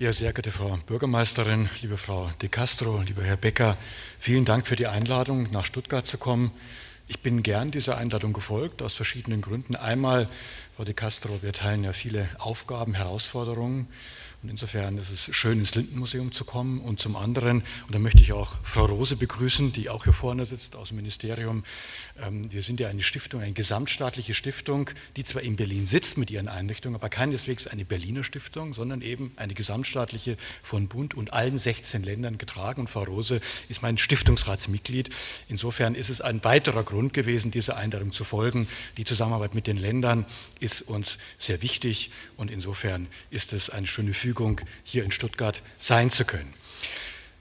Ja, sehr geehrte Frau Bürgermeisterin, liebe Frau De Castro, lieber Herr Becker, vielen Dank für die Einladung, nach Stuttgart zu kommen. Ich bin gern dieser Einladung gefolgt, aus verschiedenen Gründen. Einmal, Frau De Castro, wir teilen ja viele Aufgaben, Herausforderungen. Und insofern ist es schön, ins Lindenmuseum zu kommen. Und zum anderen, und da möchte ich auch Frau Rose begrüßen, die auch hier vorne sitzt aus dem Ministerium. Ähm, wir sind ja eine Stiftung, eine gesamtstaatliche Stiftung, die zwar in Berlin sitzt mit ihren Einrichtungen, aber keineswegs eine Berliner Stiftung, sondern eben eine gesamtstaatliche von Bund und allen 16 Ländern getragen. Und Frau Rose ist mein Stiftungsratsmitglied. Insofern ist es ein weiterer Grund gewesen, dieser Einladung zu folgen. Die Zusammenarbeit mit den Ländern ist uns sehr wichtig und insofern ist es eine schöne Fügung Verfügung, hier in Stuttgart sein zu können.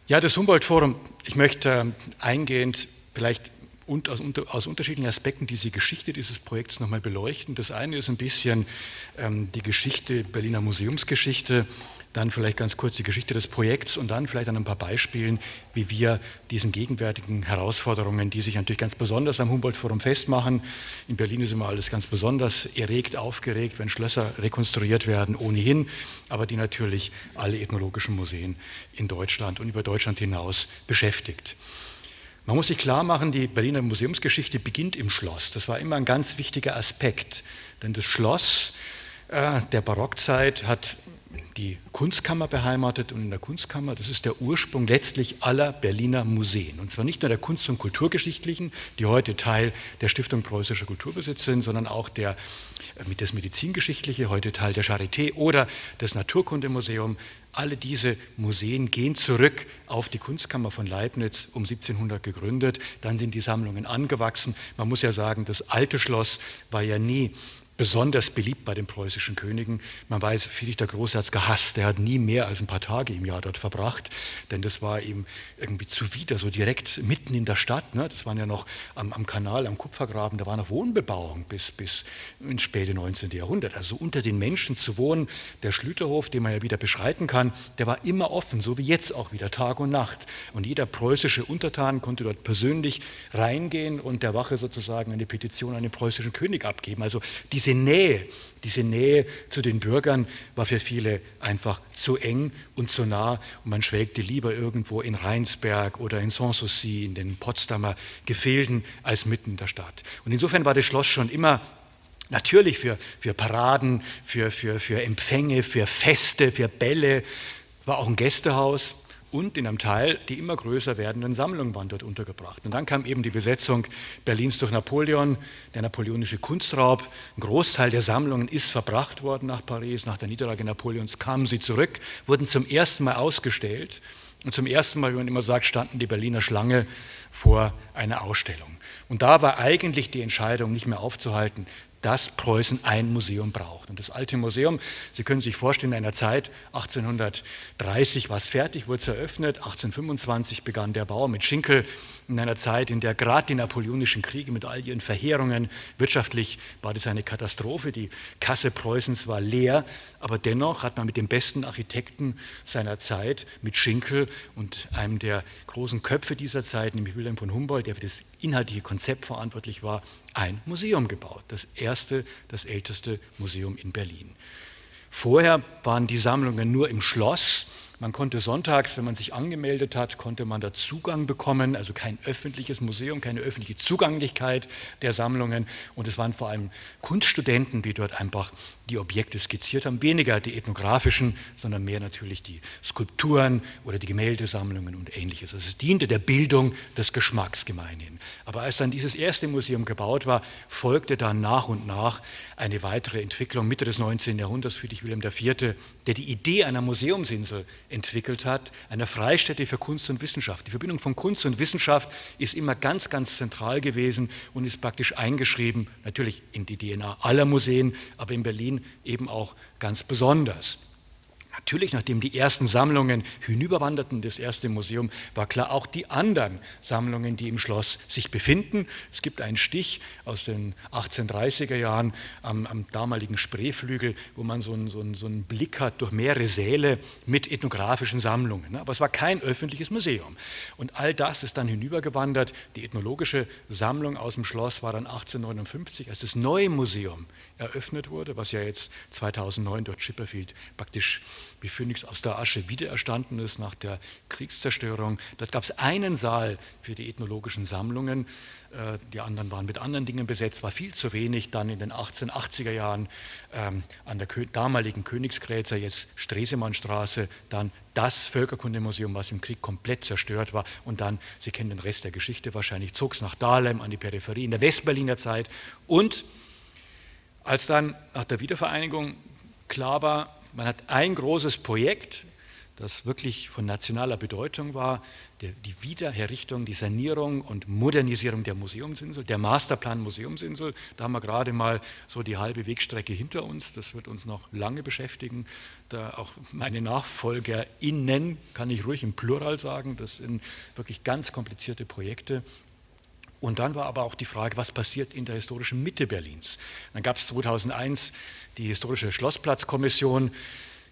Ja, das Humboldt-Forum, ich möchte ähm, eingehend vielleicht aus, aus, unterschiedlichen Aspekten diese Geschichte dieses Projekts nochmal beleuchten. Das eine ist ein bisschen ähm, die Geschichte, Berliner Museumsgeschichte, dann vielleicht ganz kurz die Geschichte des Projekts und dann vielleicht an ein paar Beispielen, wie wir diesen gegenwärtigen Herausforderungen, die sich natürlich ganz besonders am Humboldt-Forum festmachen. In Berlin ist immer alles ganz besonders erregt, aufgeregt, wenn Schlösser rekonstruiert werden, ohnehin, aber die natürlich alle ethnologischen Museen in Deutschland und über Deutschland hinaus beschäftigt. Man muss sich klar machen, die Berliner Museumsgeschichte beginnt im Schloss. Das war immer ein ganz wichtiger Aspekt, denn das Schloss äh, der Barockzeit hat die Kunstkammer beheimatet und in der Kunstkammer, das ist der Ursprung letztlich aller Berliner Museen. Und zwar nicht nur der Kunst- und Kulturgeschichtlichen, die heute Teil der Stiftung Preußischer Kulturbesitz sind, sondern auch der, äh, das Medizingeschichtliche, heute Teil der Charité oder das Naturkundemuseum. Alle diese Museen gehen zurück auf die Kunstkammer von Leibniz um 1700 gegründet. Dann sind die Sammlungen angewachsen. Man muss ja sagen, das alte Schloss war ja nie besonders beliebt bei den preußischen Königen. Man weiß, Friedrich der Große hat es gehasst. Er hat nie mehr als ein paar Tage im Jahr dort verbracht, denn das war ihm irgendwie zuwider, so direkt mitten in der Stadt. Ne? Das waren ja noch am, am, Kanal, am Kupfergraben, da war noch Wohnbebauung bis, bis ins späte 19. Jahrhundert. Also unter den Menschen zu wohnen, der Schlüterhof, den man ja wieder beschreiten kann, der war immer offen, so wie jetzt auch wieder, Tag und Nacht. Und jeder preußische Untertan konnte dort persönlich reingehen und der Wache sozusagen eine Petition an den preußischen König abgeben. Also die diese Nähe, diese Nähe zu den Bürgern war für viele einfach zu eng und zu nah und man schwelgte lieber irgendwo in Rheinsberg oder in Sanssouci, in den Potsdamer Gefilden, als mitten in der Stadt. Und insofern war das Schloss schon immer natürlich für, für Paraden, für, für, für Empfänge, für Feste, für Bälle, war auch ein Gästehaus, und in einem Teil die immer größer werdenden Sammlungen waren dort untergebracht. Und dann kam eben die Besetzung Berlins durch Napoleon, der napoleonische Kunstraub. Ein Großteil der Sammlungen ist verbracht worden nach Paris. Nach der Niederlage Napoleons kamen sie zurück, wurden zum ersten Mal ausgestellt. Und zum ersten Mal, wie man immer sagt, standen die Berliner Schlange vor einer Ausstellung. Und da war eigentlich die Entscheidung nicht mehr aufzuhalten, dass Preußen ein Museum braucht. Und das alte Museum, Sie können sich vorstellen, in einer Zeit, 1830 war es fertig, wurde es eröffnet, 1825 begann der Bau mit Schinkel, in einer Zeit, in der gerade die napoleonischen Kriege mit all ihren Verheerungen, wirtschaftlich war das eine Katastrophe, die Kasse Preußens war leer, aber dennoch hat man mit dem besten Architekten seiner Zeit, mit Schinkel und einem der großen Köpfe dieser Zeit, nämlich Wilhelm von Humboldt, der für das inhaltliche Konzept verantwortlich war, ein Museum gebaut. Das erste, das älteste Museum in Berlin. Vorher waren die Sammlungen nur im Schloss man konnte sonntags, wenn man sich angemeldet hat, konnte man da Zugang bekommen, also kein öffentliches Museum, keine öffentliche Zugänglichkeit der Sammlungen. Und es waren vor allem Kunststudenten, die dort einfach die Objekte skizziert haben, weniger die ethnografischen, sondern mehr natürlich die Skulpturen oder die Gemäldesammlungen und ähnliches. Also es diente der Bildung des Geschmacks gemeinhin. Aber als dann dieses erste Museum gebaut war, folgte dann nach und nach eine weitere Entwicklung Mitte des 19. Jahrhunderts, Friedrich Wilhelm IV., der die Idee einer Museumsinsel entwickelt hat, einer Freistätte für Kunst und Wissenschaft. Die Verbindung von Kunst und Wissenschaft ist immer ganz, ganz zentral gewesen und ist praktisch eingeschrieben, natürlich in die DNA aller Museen, aber in Berlin Berlin eben auch ganz besonders. Natürlich, nachdem die ersten Sammlungen hinüberwanderten, das erste Museum, war klar, auch die anderen Sammlungen, die im Schloss sich befinden. Es gibt einen Stich aus den 1830er Jahren am, am damaligen Spreeflügel, wo man so einen, so, einen, so einen, Blick hat durch mehrere Säle mit ethnografischen Sammlungen. Aber es war kein öffentliches Museum. Und all das ist dann hinübergewandert. Die ethnologische Sammlung aus dem Schloss war dann 1859, als das neue Museum eröffnet wurde, was ja jetzt 2009 dort Chipperfield praktisch wie Phönix aus der Asche wiedererstanden ist nach der Kriegszerstörung. Dort gab es einen Saal für die ethnologischen Sammlungen. Äh, die anderen waren mit anderen Dingen besetzt, war viel zu wenig. Dann in den 1880er Jahren ähm, an der damaligen Königsgrätzer, jetzt Stresemannstraße, dann das Völkerkundemuseum, was im Krieg komplett zerstört war. Und dann, Sie kennen den Rest der Geschichte wahrscheinlich, zog es nach Dahlem an die Peripherie in der Westberliner Zeit. Und als dann nach der Wiedervereinigung klar war, man hat ein großes Projekt, das wirklich von nationaler Bedeutung war, die Wiederherrichtung, die Sanierung und Modernisierung der Museumsinsel, der Masterplan Museumsinsel. Da haben wir gerade mal so die halbe Wegstrecke hinter uns. Das wird uns noch lange beschäftigen. Da auch meine NachfolgerInnen, kann ich ruhig im Plural sagen, das sind wirklich ganz komplizierte Projekte. Und dann war aber auch die Frage, was passiert in der historischen Mitte Berlins. Dann gab es 2001 die historische Schlossplatzkommission,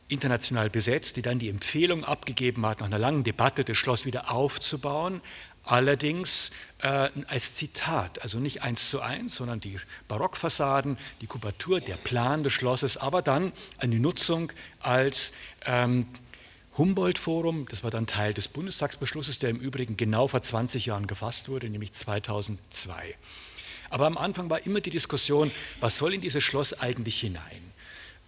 international besetzt, die dann die Empfehlung abgegeben hat, nach einer langen Debatte das Schloss wieder aufzubauen, allerdings äh, als Zitat, also nicht eins zu eins, sondern die Barockfassaden, die Kubatur, der Plan des Schlosses, aber dann eine Nutzung als ähm, Humboldt-Forum, das war dann Teil des Bundestagsbeschlusses, der im Übrigen genau vor 20 Jahren gefasst wurde, nämlich 2002. Aber am Anfang war immer die Diskussion, was soll in dieses Schloss eigentlich hinein?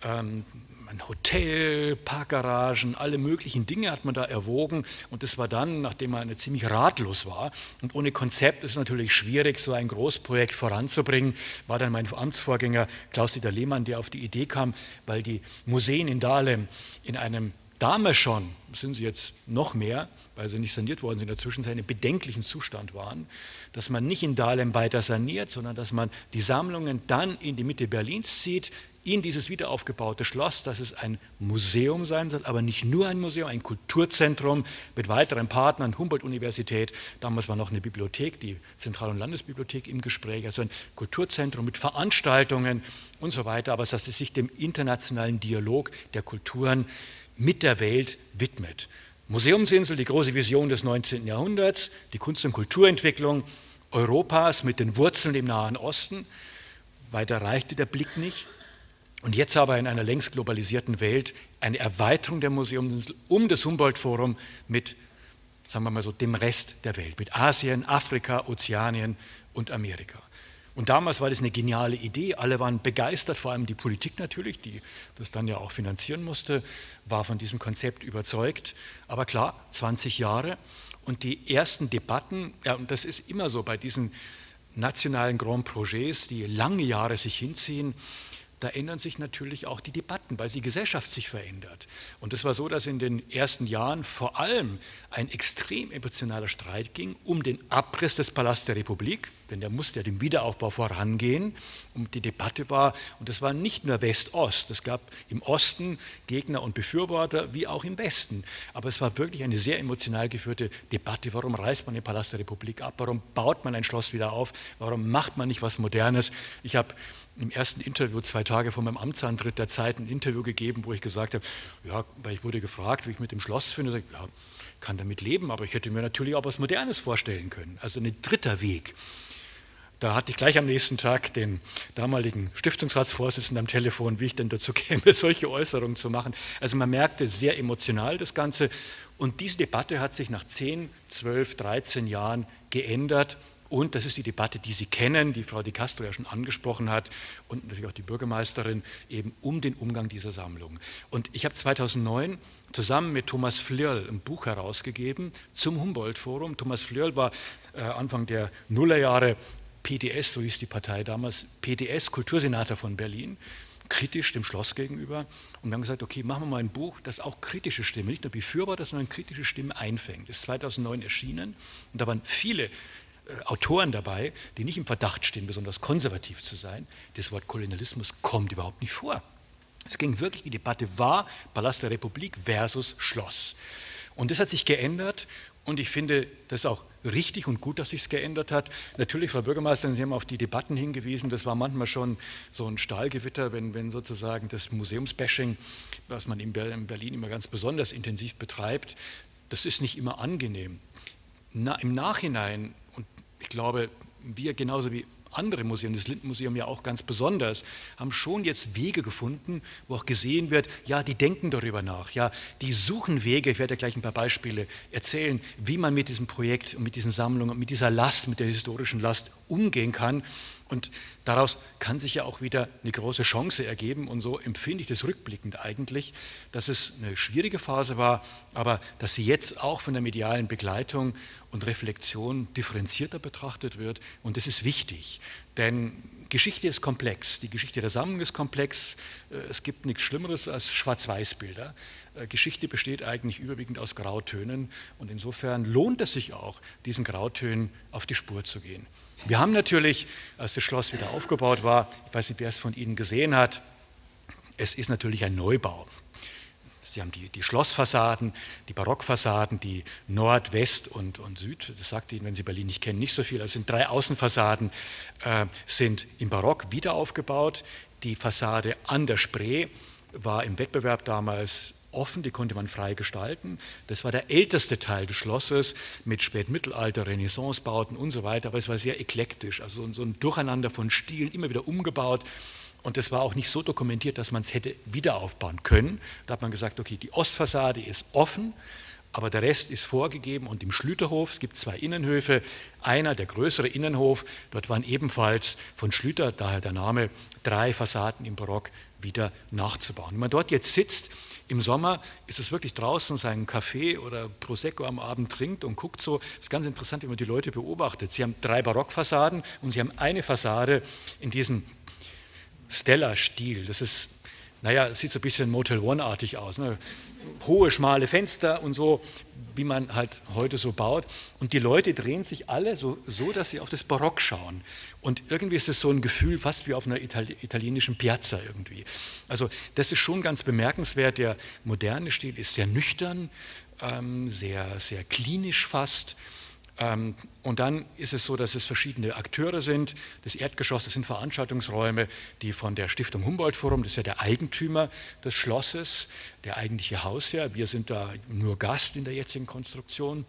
Ähm, ein Hotel, Parkgaragen, alle möglichen Dinge hat man da erwogen. Und das war dann, nachdem man ziemlich ratlos war und ohne Konzept ist es natürlich schwierig, so ein Großprojekt voranzubringen, war dann mein Amtsvorgänger Klaus-Dieter Lehmann, der auf die Idee kam, weil die Museen in Dahlem in einem damals schon, sind sie jetzt noch mehr, weil sie nicht saniert worden sind, in der Zwischenzeit in einem bedenklichen Zustand waren, dass man nicht in Dahlem weiter saniert, sondern dass man die Sammlungen dann in die Mitte Berlins zieht, in dieses wiederaufgebaute Schloss, dass es ein Museum sein soll, aber nicht nur ein Museum, ein Kulturzentrum mit weiteren Partnern, Humboldt-Universität, damals war noch eine Bibliothek, die Zentral- und Landesbibliothek im Gespräch, also ein Kulturzentrum mit Veranstaltungen und so weiter, aber dass es sich dem internationalen Dialog der Kulturen mit der Welt widmet. Museumsinsel, die große Vision des 19. Jahrhunderts, die Kunst- und Kulturentwicklung Europas mit den Wurzeln im Nahen Osten. Weiter reichte der Blick nicht. Und jetzt aber in einer längst globalisierten Welt eine Erweiterung der Museumsinsel um das Humboldt-Forum mit, sagen wir mal so, dem Rest der Welt, mit Asien, Afrika, Ozeanien und Amerika. Und damals war das eine geniale Idee. Alle waren begeistert, vor allem die Politik natürlich, die das dann ja auch finanzieren musste, war von diesem Konzept überzeugt. Aber klar, 20 Jahre und die ersten Debatten, ja, und das ist immer so bei diesen nationalen Grand Projets, die lange Jahre sich hinziehen, da ändern sich natürlich auch die Debatten, weil die Gesellschaft sich verändert. Und es war so, dass in den ersten Jahren vor allem ein extrem emotionaler Streit ging um den Abriss des Palasts der Republik, denn der musste ja dem Wiederaufbau vorangehen. Und die Debatte war, und das war nicht nur West-Ost, es gab im Osten Gegner und Befürworter, wie auch im Westen. Aber es war wirklich eine sehr emotional geführte Debatte. Warum reißt man den Palast der Republik ab? Warum baut man ein Schloss wieder auf? Warum macht man nicht was Modernes? Ich habe im ersten Interview, zwei Tage vor meinem Amtsantritt der Zeit, ein Interview gegeben, wo ich gesagt habe, ja, weil ich wurde gefragt, wie ich mit dem Schloss finde, ich, ja, kann damit leben, aber ich hätte mir natürlich auch was Modernes vorstellen können. Also ein dritter Weg. Da hatte ich gleich am nächsten Tag den damaligen Stiftungsratsvorsitzenden am Telefon, wie ich denn dazu käme, solche Äußerungen zu machen. Also man merkte sehr emotional das Ganze. Und diese Debatte hat sich nach 10, 12, 13 Jahren geändert und das ist die Debatte, die Sie kennen, die Frau Di Castro ja schon angesprochen hat und natürlich auch die Bürgermeisterin, eben um den Umgang dieser Sammlung. Und ich habe 2009 zusammen mit Thomas Flirl ein Buch herausgegeben zum Humboldt-Forum. Thomas Flirl war äh, Anfang der Nullerjahre PDS, so hieß die Partei damals, PDS, Kultursenator von Berlin, kritisch dem Schloss gegenüber. Und wir haben gesagt, okay, machen wir mal ein Buch, das auch kritische Stimmen, nicht nur Befürworter, sondern kritische Stimmen einfängt. Das ist 2009 erschienen und da waren viele Autoren dabei, die nicht im Verdacht stehen, besonders konservativ zu sein. Das Wort Kolonialismus kommt überhaupt nicht vor. Es ging wirklich, die Debatte war Palast der Republik versus Schloss. Und das hat sich geändert und ich finde das auch richtig und gut, dass sich es geändert hat. Natürlich, Frau Bürgermeisterin, Sie haben auf die Debatten hingewiesen, das war manchmal schon so ein Stahlgewitter, wenn, wenn sozusagen das Museumsbashing, was man in Berlin immer ganz besonders intensiv betreibt, das ist nicht immer angenehm. Na, Im Nachhinein ich glaube, wir genauso wie andere Museen, das Lindenmuseum ja auch ganz besonders, haben schon jetzt Wege gefunden, wo auch gesehen wird, ja, die denken darüber nach, ja, die suchen Wege, ich werde gleich ein paar Beispiele erzählen, wie man mit diesem Projekt und mit diesen Sammlungen, mit dieser Last, mit der historischen Last umgehen kann und daraus kann sich ja auch wieder eine große Chance ergeben. Und so empfinde ich das rückblickend eigentlich, dass es eine schwierige Phase war, aber dass sie jetzt auch von der medialen Begleitung und Reflexion differenzierter betrachtet wird. Und das ist wichtig, denn Geschichte ist komplex. Die Geschichte der Sammlung ist komplex. Äh, es gibt nichts Schlimmeres als Schwarz-Weiß-Bilder. Äh, Geschichte besteht eigentlich überwiegend aus Grautönen. Und insofern lohnt es sich auch, diesen Grautönen auf die Spur zu gehen. Wir haben natürlich, als das Schloss wieder aufgebaut war, ich weiß nicht, wer es von Ihnen gesehen hat, es ist natürlich ein Neubau. Sie haben die, die Schlossfassaden, die Barockfassaden, die Nord-, West- und, und Süd. Das sagt Ihnen, wenn Sie Berlin nicht kennen, nicht so viel. Es sind drei Außenfassaden, äh, sind im Barock wieder aufgebaut. Die Fassade an der Spree war im Wettbewerb damals offen, die konnte man frei gestalten. Das war der älteste Teil des Schlosses mit Spätmittelalter, Renaissancebauten und so weiter, aber es war sehr eklektisch, also so ein Durcheinander von Stilen, immer wieder umgebaut. Und das war auch nicht so dokumentiert, dass man es hätte wieder aufbauen können. Da hat man gesagt, okay, die Ostfassade ist offen, aber der Rest ist vorgegeben. Und im Schlüterhof, es gibt zwei Innenhöfe, einer, der größere Innenhof, dort waren ebenfalls von Schlüter, daher der Name, drei Fassaden im Barock wieder nachzubauen. Wenn man dort jetzt sitzt, im Sommer ist es wirklich draußen seinen Kaffee oder Prosecco am Abend trinkt und guckt so. Es ist ganz interessant, wenn man die Leute beobachtet. Sie haben drei Barockfassaden und sie haben eine Fassade in diesem Stella-Stil. Das ist, naja, sieht so ein bisschen Motel One-artig aus. Ne? Hohe, schmale Fenster und so wie man halt heute so baut. Und die Leute drehen sich alle so, so, dass sie auf das Barock schauen. Und irgendwie ist es so ein Gefühl, fast wie auf einer Itali italienischen Piazza irgendwie. Also das ist schon ganz bemerkenswert. Der moderne Stil ist sehr nüchtern, ähm, sehr, sehr klinisch fast. Ähm, und dann ist es so, dass es verschiedene Akteure sind. Das Erdgeschoss, das sind Veranstaltungsräume, die von der Stiftung Humboldt Forum, das ist ja der Eigentümer des Schlosses, der eigentliche Hausherr. Wir sind da nur Gast in der jetzigen Konstruktion.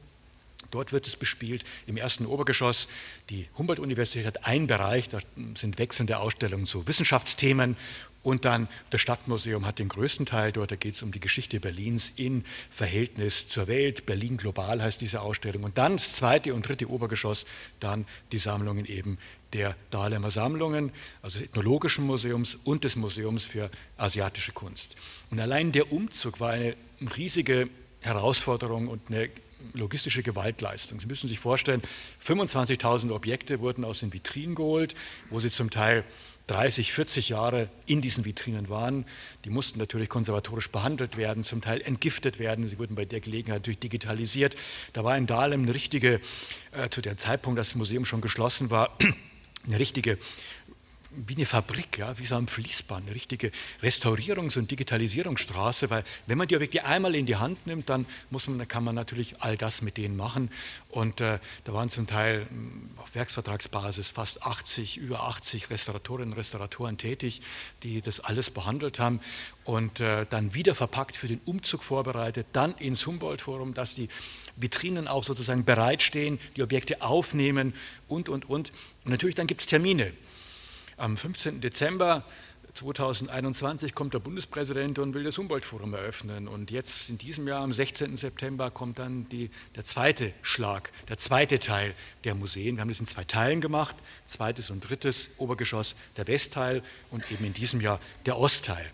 Dort wird es bespielt. Im ersten Obergeschoss, die Humboldt-Universität hat einen Bereich, da sind wechselnde Ausstellungen zu Wissenschaftsthemen und dann das Stadtmuseum hat den größten Teil dort, da geht es um die Geschichte Berlins in Verhältnis zur Welt. Berlin global heißt diese Ausstellung. Und dann das zweite und dritte Obergeschoss, dann die Sammlungen eben der Dahlemer Sammlungen, also des Ethnologischen Museums und des Museums für asiatische Kunst. Und allein der Umzug war eine riesige Herausforderung und eine logistische Gewaltleistung. Sie müssen sich vorstellen, 25.000 Objekte wurden aus den Vitrinen geholt, wo sie zum Teil 30, 40 Jahre in diesen Vitrinen waren. Die mussten natürlich konservatorisch behandelt werden, zum Teil entgiftet werden. Sie wurden bei der Gelegenheit natürlich digitalisiert. Da war in Dahlem eine richtige, äh, zu dem Zeitpunkt, dass das Museum schon geschlossen war, eine richtige wie eine Fabrik, ja, wie so ein Fließband, eine richtige Restaurierungs- und Digitalisierungsstraße, weil wenn man die Objekte einmal in die Hand nimmt, dann muss man, kann man natürlich all das mit denen machen. Und äh, da waren zum Teil hm, auf Werksvertragsbasis fast 80, über 80 Restauratorinnen und Restauratoren tätig, die das alles behandelt haben und äh, dann wieder verpackt für den Umzug vorbereitet, dann ins Humboldt-Forum, dass die Vitrinen auch sozusagen bereitstehen, die Objekte aufnehmen und, und, und. Und natürlich dann gibt es Termine. Am 15. Dezember 2021 kommt der Bundespräsident und will das Humboldt-Forum eröffnen. Und jetzt in diesem Jahr, am 16. September, kommt dann die, der zweite Schlag, der zweite Teil der Museen. Wir haben das in zwei Teilen gemacht, zweites und drittes Obergeschoss, der Westteil und eben in diesem Jahr der Ostteil.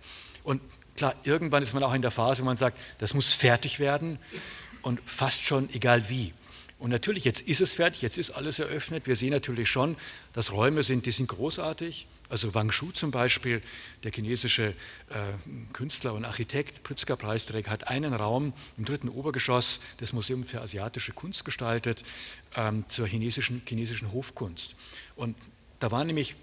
Und klar, irgendwann ist man auch in der Phase, wo man sagt, das muss fertig werden und fast schon egal wie. Und natürlich, jetzt ist es fertig, jetzt ist alles eröffnet. Wir sehen natürlich schon, dass Räume sind, die sind großartig. Also Wang Shu zum Beispiel, der chinesische äh, Künstler und Architekt, Pritzker-Preisträger, hat einen Raum im dritten Obergeschoss des Museums für asiatische Kunst gestaltet ähm, zur chinesischen, chinesischen Hofkunst. Und da war nämlich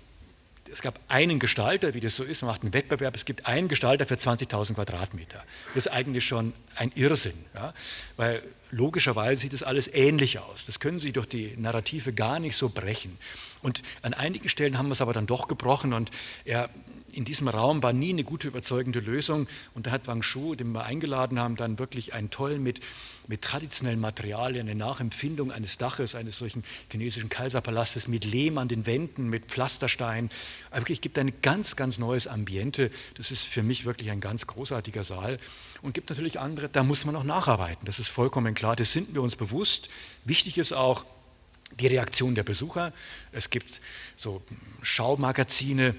es gab einen Gestalter, wie das so ist, man macht einen Wettbewerb, es gibt einen Gestalter für 20.000 Quadratmeter. Das ist eigentlich schon ein Irrsinn, ja? weil logischerweise sieht das alles ähnlich aus. Das können Sie durch die Narrative gar nicht so brechen. Und an einigen Stellen haben wir es aber dann doch gebrochen und er in diesem Raum war nie eine gute, überzeugende Lösung. Und da hat Wang Shu, den wir eingeladen haben, dann wirklich einen tollen mit, mit traditionellen Materialien, eine Nachempfindung eines Daches, eines solchen chinesischen Kaiserpalastes mit Lehm an den Wänden, mit Pflasterstein. Aber wirklich gibt ein ganz, ganz neues Ambiente. Das ist für mich wirklich ein ganz großartiger Saal. Und gibt natürlich andere, da muss man noch nacharbeiten. Das ist vollkommen klar. Das sind wir uns bewusst. Wichtig ist auch, die Reaktion der Besucher. Es gibt so Schaumagazine,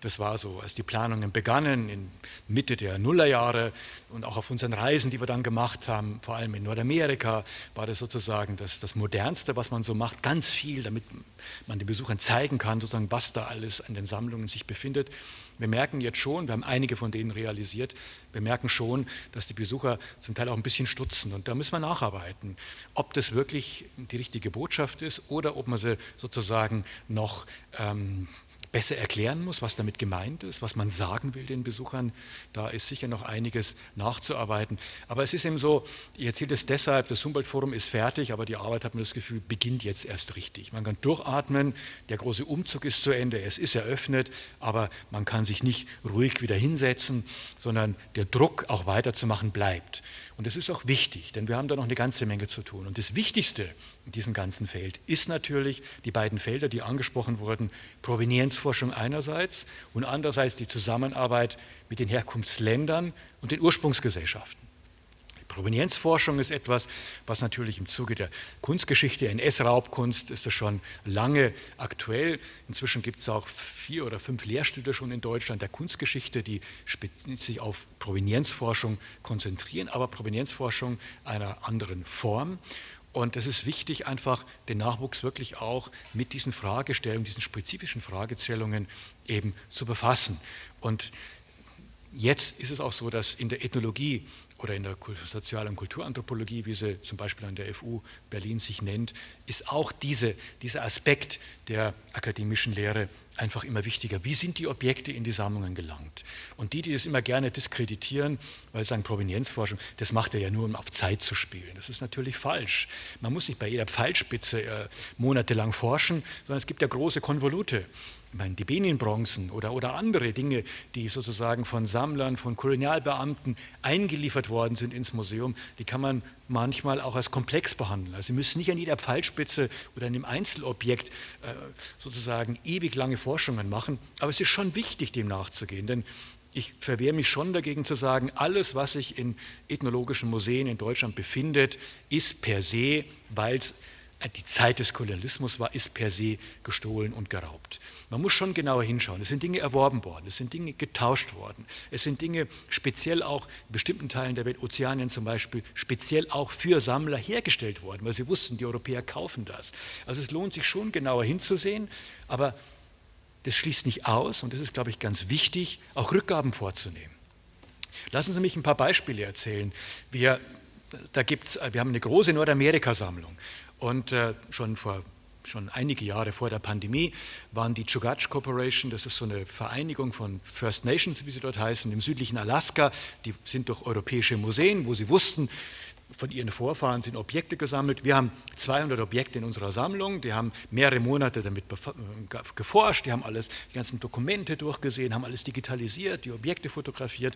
das war so, als die Planungen begannen, in Mitte der Nullerjahre und auch auf unseren Reisen, die wir dann gemacht haben, vor allem in Nordamerika, war das sozusagen das, das Modernste, was man so macht. Ganz viel, damit man den Besuchern zeigen kann, sozusagen, was da alles an den Sammlungen sich befindet. Wir merken jetzt schon, wir haben einige von denen realisiert, wir merken schon, dass die Besucher zum Teil auch ein bisschen stutzen. Und da müssen wir nacharbeiten, ob das wirklich die richtige Botschaft ist oder ob man sie sozusagen noch ähm, besser erklären muss, was damit gemeint ist, was man sagen will den Besuchern. Da ist sicher noch einiges nachzuarbeiten. Aber es ist eben so, ich erzähle es deshalb, das Humboldt-Forum ist fertig, aber die Arbeit, hat man das Gefühl, beginnt jetzt erst richtig. Man kann durchatmen, der große Umzug ist zu Ende, es ist eröffnet, aber man kann sich nicht ruhig wieder hinsetzen, sondern der Druck, auch weiterzumachen, bleibt. Und das ist auch wichtig, denn wir haben da noch eine ganze Menge zu tun. Und das Wichtigste in diesem ganzen Feld ist natürlich die beiden Felder, die angesprochen wurden, Provenienzforschung einerseits und andererseits die Zusammenarbeit mit den Herkunftsländern und den Ursprungsgesellschaften. Provenienzforschung ist etwas, was natürlich im Zuge der Kunstgeschichte, NS-Raubkunst, ist das schon lange aktuell. Inzwischen gibt es auch vier oder fünf Lehrstühle schon in Deutschland der Kunstgeschichte, die sich auf Provenienzforschung konzentrieren, aber Provenienzforschung einer anderen Form. Und es ist wichtig, einfach den Nachwuchs wirklich auch mit diesen Fragestellungen, diesen spezifischen Fragestellungen eben zu befassen. Und jetzt ist es auch so, dass in der Ethnologie oder in der Sozial- und Kulturanthropologie, wie sie zum Beispiel an der FU Berlin sich nennt, ist auch diese, dieser Aspekt der akademischen Lehre einfach immer wichtiger. Wie sind die Objekte in die Sammlungen gelangt? Und die, die das immer gerne diskreditieren, weil sie sagen, Provenienzforschung, das macht er ja nur, um auf Zeit zu spielen. Das ist natürlich falsch. Man muss nicht bei jeder Pfeilspitze äh, monatelang forschen, sondern es gibt ja große Konvolute meine, die Benin-Bronzen oder, oder andere Dinge, die sozusagen von Sammlern, von Kolonialbeamten eingeliefert worden sind ins Museum, die kann man manchmal auch als komplex behandeln. Also Sie müssen nicht an jeder Pfeilspitze oder an einem Einzelobjekt äh, sozusagen ewig lange Forschungen machen, aber es ist schon wichtig, dem nachzugehen, denn ich verwehre mich schon dagegen zu sagen, alles, was sich in ethnologischen Museen in Deutschland befindet, ist per se, weil es die Zeit des Kolonialismus war, ist per se gestohlen und geraubt. Man muss schon genauer hinschauen. Es sind Dinge erworben worden, es sind Dinge getauscht worden, es sind Dinge speziell auch in bestimmten Teilen der Welt, Ozeanien zum Beispiel, speziell auch für Sammler hergestellt worden, weil sie wussten, die Europäer kaufen das. Also es lohnt sich schon genauer hinzusehen, aber das schließt nicht aus und das ist, glaube ich, ganz wichtig, auch Rückgaben vorzunehmen. Lassen Sie mich ein paar Beispiele erzählen. Wir, da gibt's, wir haben eine große Nordamerika-Sammlung und äh, schon vor schon einige Jahre vor der Pandemie waren die Chugach Corporation, das ist so eine Vereinigung von First Nations, wie sie dort heißen, im südlichen Alaska, die sind durch europäische Museen, wo sie wussten, von ihren Vorfahren sind Objekte gesammelt. Wir haben 200 Objekte in unserer Sammlung, die haben mehrere Monate damit geforscht, die haben alles, die ganzen Dokumente durchgesehen, haben alles digitalisiert, die Objekte fotografiert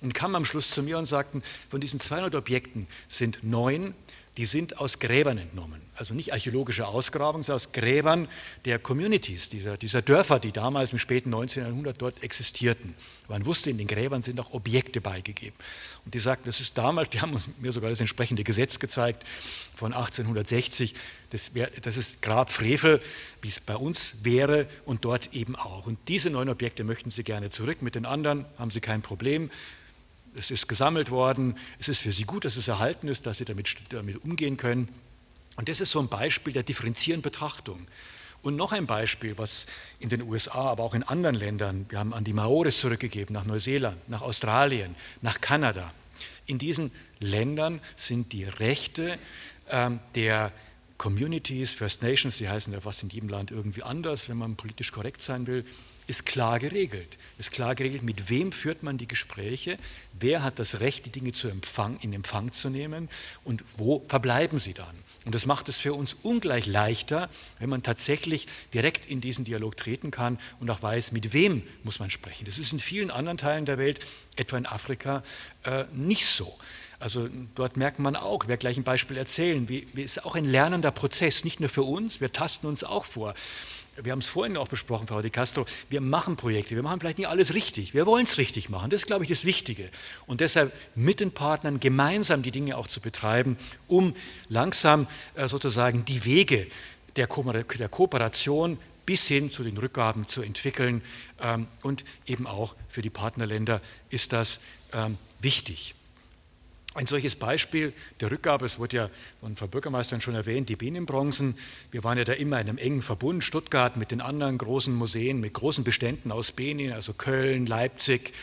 und kamen am Schluss zu mir und sagten, von diesen 200 Objekten sind neun die sind aus Gräbern entnommen. Also nicht archäologische Ausgrabungen, sondern aus Gräbern der Communities, dieser, dieser Dörfer, die damals im späten 19. Jahrhundert dort existierten. Man wusste, in den Gräbern sind auch Objekte beigegeben. Und die sagten, das ist damals, die haben mir sogar das entsprechende Gesetz gezeigt von 1860, das, wär, das ist Grab Frevel, wie es bei uns wäre und dort eben auch. Und diese neun Objekte möchten sie gerne zurück. Mit den anderen haben sie kein Problem es ist gesammelt worden, es ist für sie gut, dass es erhalten ist, dass sie damit, damit umgehen können. Und das ist so ein Beispiel der differenzierenden Betrachtung. Und noch ein Beispiel, was in den USA, aber auch in anderen Ländern, wir haben an die Maoris zurückgegeben, nach Neuseeland, nach Australien, nach Kanada. In diesen Ländern sind die Rechte ähm, der Communities, First Nations, die heißen ja fast in jedem Land irgendwie anders, wenn man politisch korrekt sein will, ist klar geregelt. Ist klar geregelt, mit wem führt man die Gespräche, wer hat das Recht, die Dinge zu Empfang, in Empfang zu nehmen und wo verbleiben sie dann. Und das macht es für uns ungleich leichter, wenn man tatsächlich direkt in diesen Dialog treten kann und auch weiß, mit wem muss man sprechen. Das ist in vielen anderen Teilen der Welt, etwa in Afrika, äh, nicht so. Also dort merkt man auch, ich werde gleich ein Beispiel erzählen, wie, wie ist auch ein lernender Prozess, nicht nur für uns, wir tasten uns auch vor wir haben es vorhin auch besprochen, Frau Di Castro, wir machen Projekte, wir machen vielleicht nicht alles richtig, wir wollen es richtig machen, das ist, glaube ich, das Wichtige. Und deshalb mit den Partnern gemeinsam die Dinge auch zu betreiben, um langsam äh, sozusagen die Wege der, Ko der Kooperation bis hin zu den Rückgaben zu entwickeln. Ähm, und eben auch für die Partnerländer ist das ähm, wichtig. Ein solches Beispiel der Rückgabe, es wurde ja von Frau Bürgermeisterin schon erwähnt, die Benin-Bronzen. Wir waren ja da immer in einem engen Verbund, Stuttgart mit den anderen großen Museen, mit großen Beständen aus Benin, also Köln, Leipzig,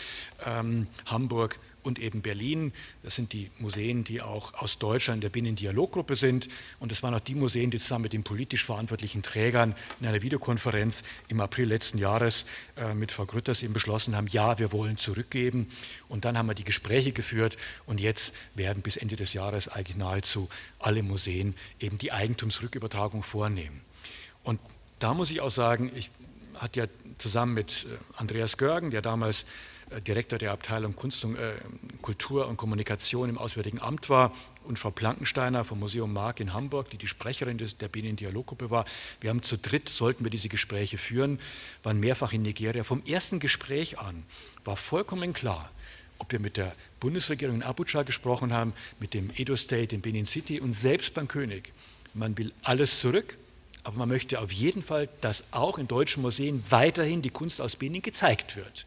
ähm, Hamburg und eben Berlin. Das sind die Museen, die auch aus Deutschland der Binnendialoggruppe sind. Und das waren auch die Museen, die zusammen mit den politisch verantwortlichen Trägern in einer Videokonferenz im April letzten Jahres äh, mit Frau Grütters eben beschlossen haben, ja, wir wollen zurückgeben. Und dann haben wir die Gespräche geführt und jetzt werden bis Ende des Jahres eigentlich nahezu alle Museen eben die Eigentumsrückübertragung vornehmen. Und da muss ich auch sagen, ich hatte ja zusammen mit äh, Andreas Görgen, der damals Direktor der Abteilung Kunst und, äh, Kultur und Kommunikation im Auswärtigen Amt war und Frau Plankensteiner vom Museum Mark in Hamburg, die die Sprecherin des, der Benin Dialoggruppe war. Wir haben zu dritt, sollten wir diese Gespräche führen, waren mehrfach in Nigeria. Vom ersten Gespräch an war vollkommen klar, ob wir mit der Bundesregierung in Abuja gesprochen haben, mit dem Edo State in Benin City und selbst beim König. Man will alles zurück, aber man möchte auf jeden Fall, dass auch in deutschen Museen weiterhin die Kunst aus Benin gezeigt wird.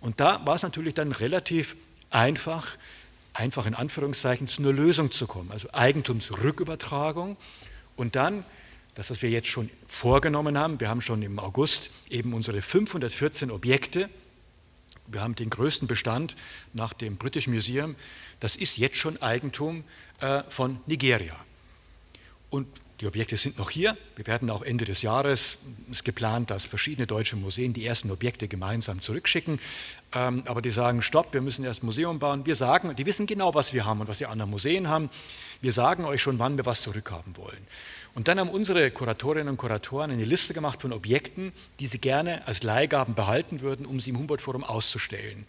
Und da war es natürlich dann relativ einfach, einfach in Anführungszeichen, zu einer Lösung zu kommen. Also Eigentumsrückübertragung und dann das, was wir jetzt schon vorgenommen haben, wir haben schon im August eben unsere 514 Objekte, wir haben den größten Bestand nach dem British Museum, das ist jetzt schon Eigentum äh, von Nigeria. Und die Objekte sind noch hier. Wir werden auch Ende des Jahres, es ist geplant, dass verschiedene deutsche Museen die ersten Objekte gemeinsam zurückschicken. Ähm, aber die sagen, stopp, wir müssen erst ein Museum bauen. Wir sagen, die wissen genau, was wir haben und was die anderen Museen haben. Wir sagen euch schon, wann wir was zurückhaben wollen. Und dann haben unsere Kuratorinnen und Kuratoren eine Liste gemacht von Objekten, die sie gerne als Leihgaben behalten würden, um sie im Humboldt-Forum auszustellen.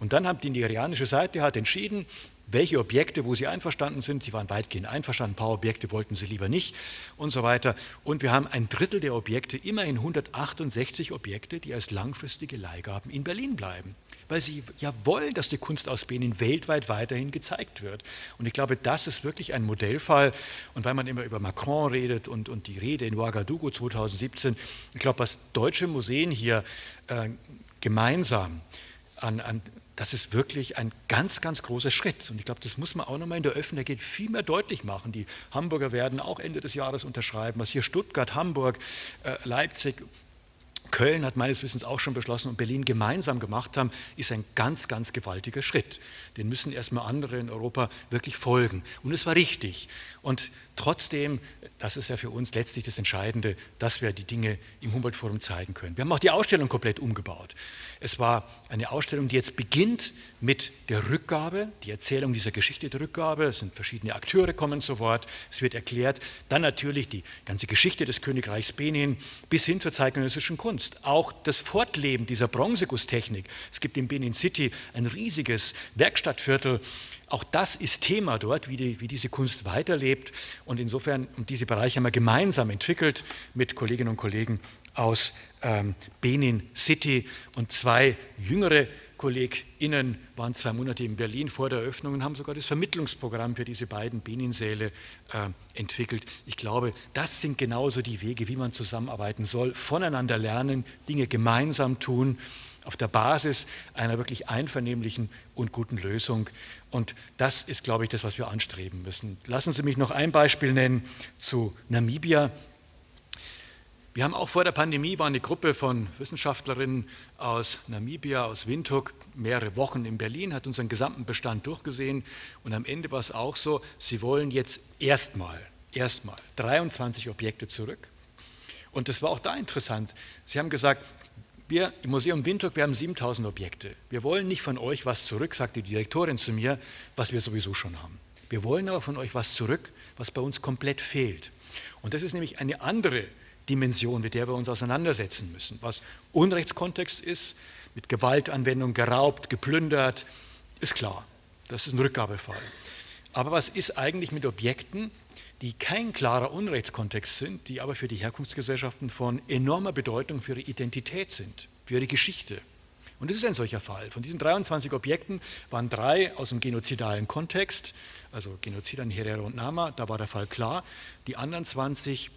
Und dann hat die nigerianische Seite hat entschieden, welche Objekte, wo sie einverstanden sind. Sie waren weitgehend einverstanden, ein paar Objekte wollten sie lieber nicht und so weiter. Und wir haben ein Drittel der Objekte, immerhin 168 Objekte, die als langfristige Leihgaben in Berlin bleiben, weil sie ja wollen, dass die Kunst aus Benin weltweit weiterhin gezeigt wird. Und ich glaube, das ist wirklich ein Modellfall. Und weil man immer über Macron redet und, und die Rede in Ouagadougou 2017, ich glaube, was deutsche Museen hier äh, gemeinsam an, an das ist wirklich ein ganz, ganz großer Schritt. Und ich glaube, das muss man auch nochmal in der Öffentlichkeit viel mehr deutlich machen. Die Hamburger werden auch Ende des Jahres unterschreiben, was hier Stuttgart, Hamburg, äh, Leipzig, Köln hat meines Wissens auch schon beschlossen und Berlin gemeinsam gemacht haben, ist ein ganz, ganz gewaltiger Schritt. Den müssen erstmal andere in Europa wirklich folgen. Und es war richtig. Und trotzdem, das ist ja für uns letztlich das Entscheidende, dass wir die Dinge im Humboldt-Forum zeigen können. Wir haben auch die Ausstellung komplett umgebaut. Es war eine Ausstellung, die jetzt beginnt mit der Rückgabe, die Erzählung dieser Geschichte der Rückgabe. Es sind verschiedene Akteure kommen zu Wort. Es wird erklärt. Dann natürlich die ganze Geschichte des Königreichs Benin bis hin zur zeitgenössischen Kunst. Auch das Fortleben dieser Bronzegusstechnik. Es gibt in Benin City ein riesiges Werkstattviertel. Auch das ist Thema dort, wie, die, wie, diese Kunst weiterlebt. Und insofern, und diese Bereiche haben wir gemeinsam entwickelt mit Kolleginnen und Kollegen aus ähm, Benin City und zwei jüngere KollegInnen waren zwei Monate in Berlin vor der Eröffnung und haben sogar das Vermittlungsprogramm für diese beiden Benin-Säle äh, entwickelt. Ich glaube, das sind genauso die Wege, wie man zusammenarbeiten soll, voneinander lernen, Dinge gemeinsam tun, auf der Basis einer wirklich einvernehmlichen und guten Lösung. Und das ist, glaube ich, das, was wir anstreben müssen. Lassen Sie mich noch ein Beispiel nennen zu Namibia. Wir haben auch vor der Pandemie war eine Gruppe von Wissenschaftlerinnen aus Namibia, aus Windhoek, mehrere Wochen in Berlin, hat unseren gesamten Bestand durchgesehen und am Ende war es auch so, sie wollen jetzt erstmal, erstmal 23 Objekte zurück. Und das war auch da interessant. Sie haben gesagt, wir im Museum Windhoek, wir haben 7000 Objekte. Wir wollen nicht von euch was zurück, sagt die Direktorin zu mir, was wir sowieso schon haben. Wir wollen aber von euch was zurück, was bei uns komplett fehlt. Und das ist nämlich eine andere Dimension, mit der wir uns auseinandersetzen müssen. Was Unrechtskontext ist, mit Gewaltanwendung geraubt, geplündert, ist klar. Das ist ein Rückgabefall. Aber was ist eigentlich mit Objekten, die kein klarer Unrechtskontext sind, die aber für die Herkunftsgesellschaften von enormer Bedeutung für ihre Identität sind, für ihre Geschichte? Und das ist ein solcher Fall. Von diesen 23 Objekten waren drei aus dem genozidalen Kontext, also Genozid an Herero und Nama, da war der Fall klar. Die anderen 20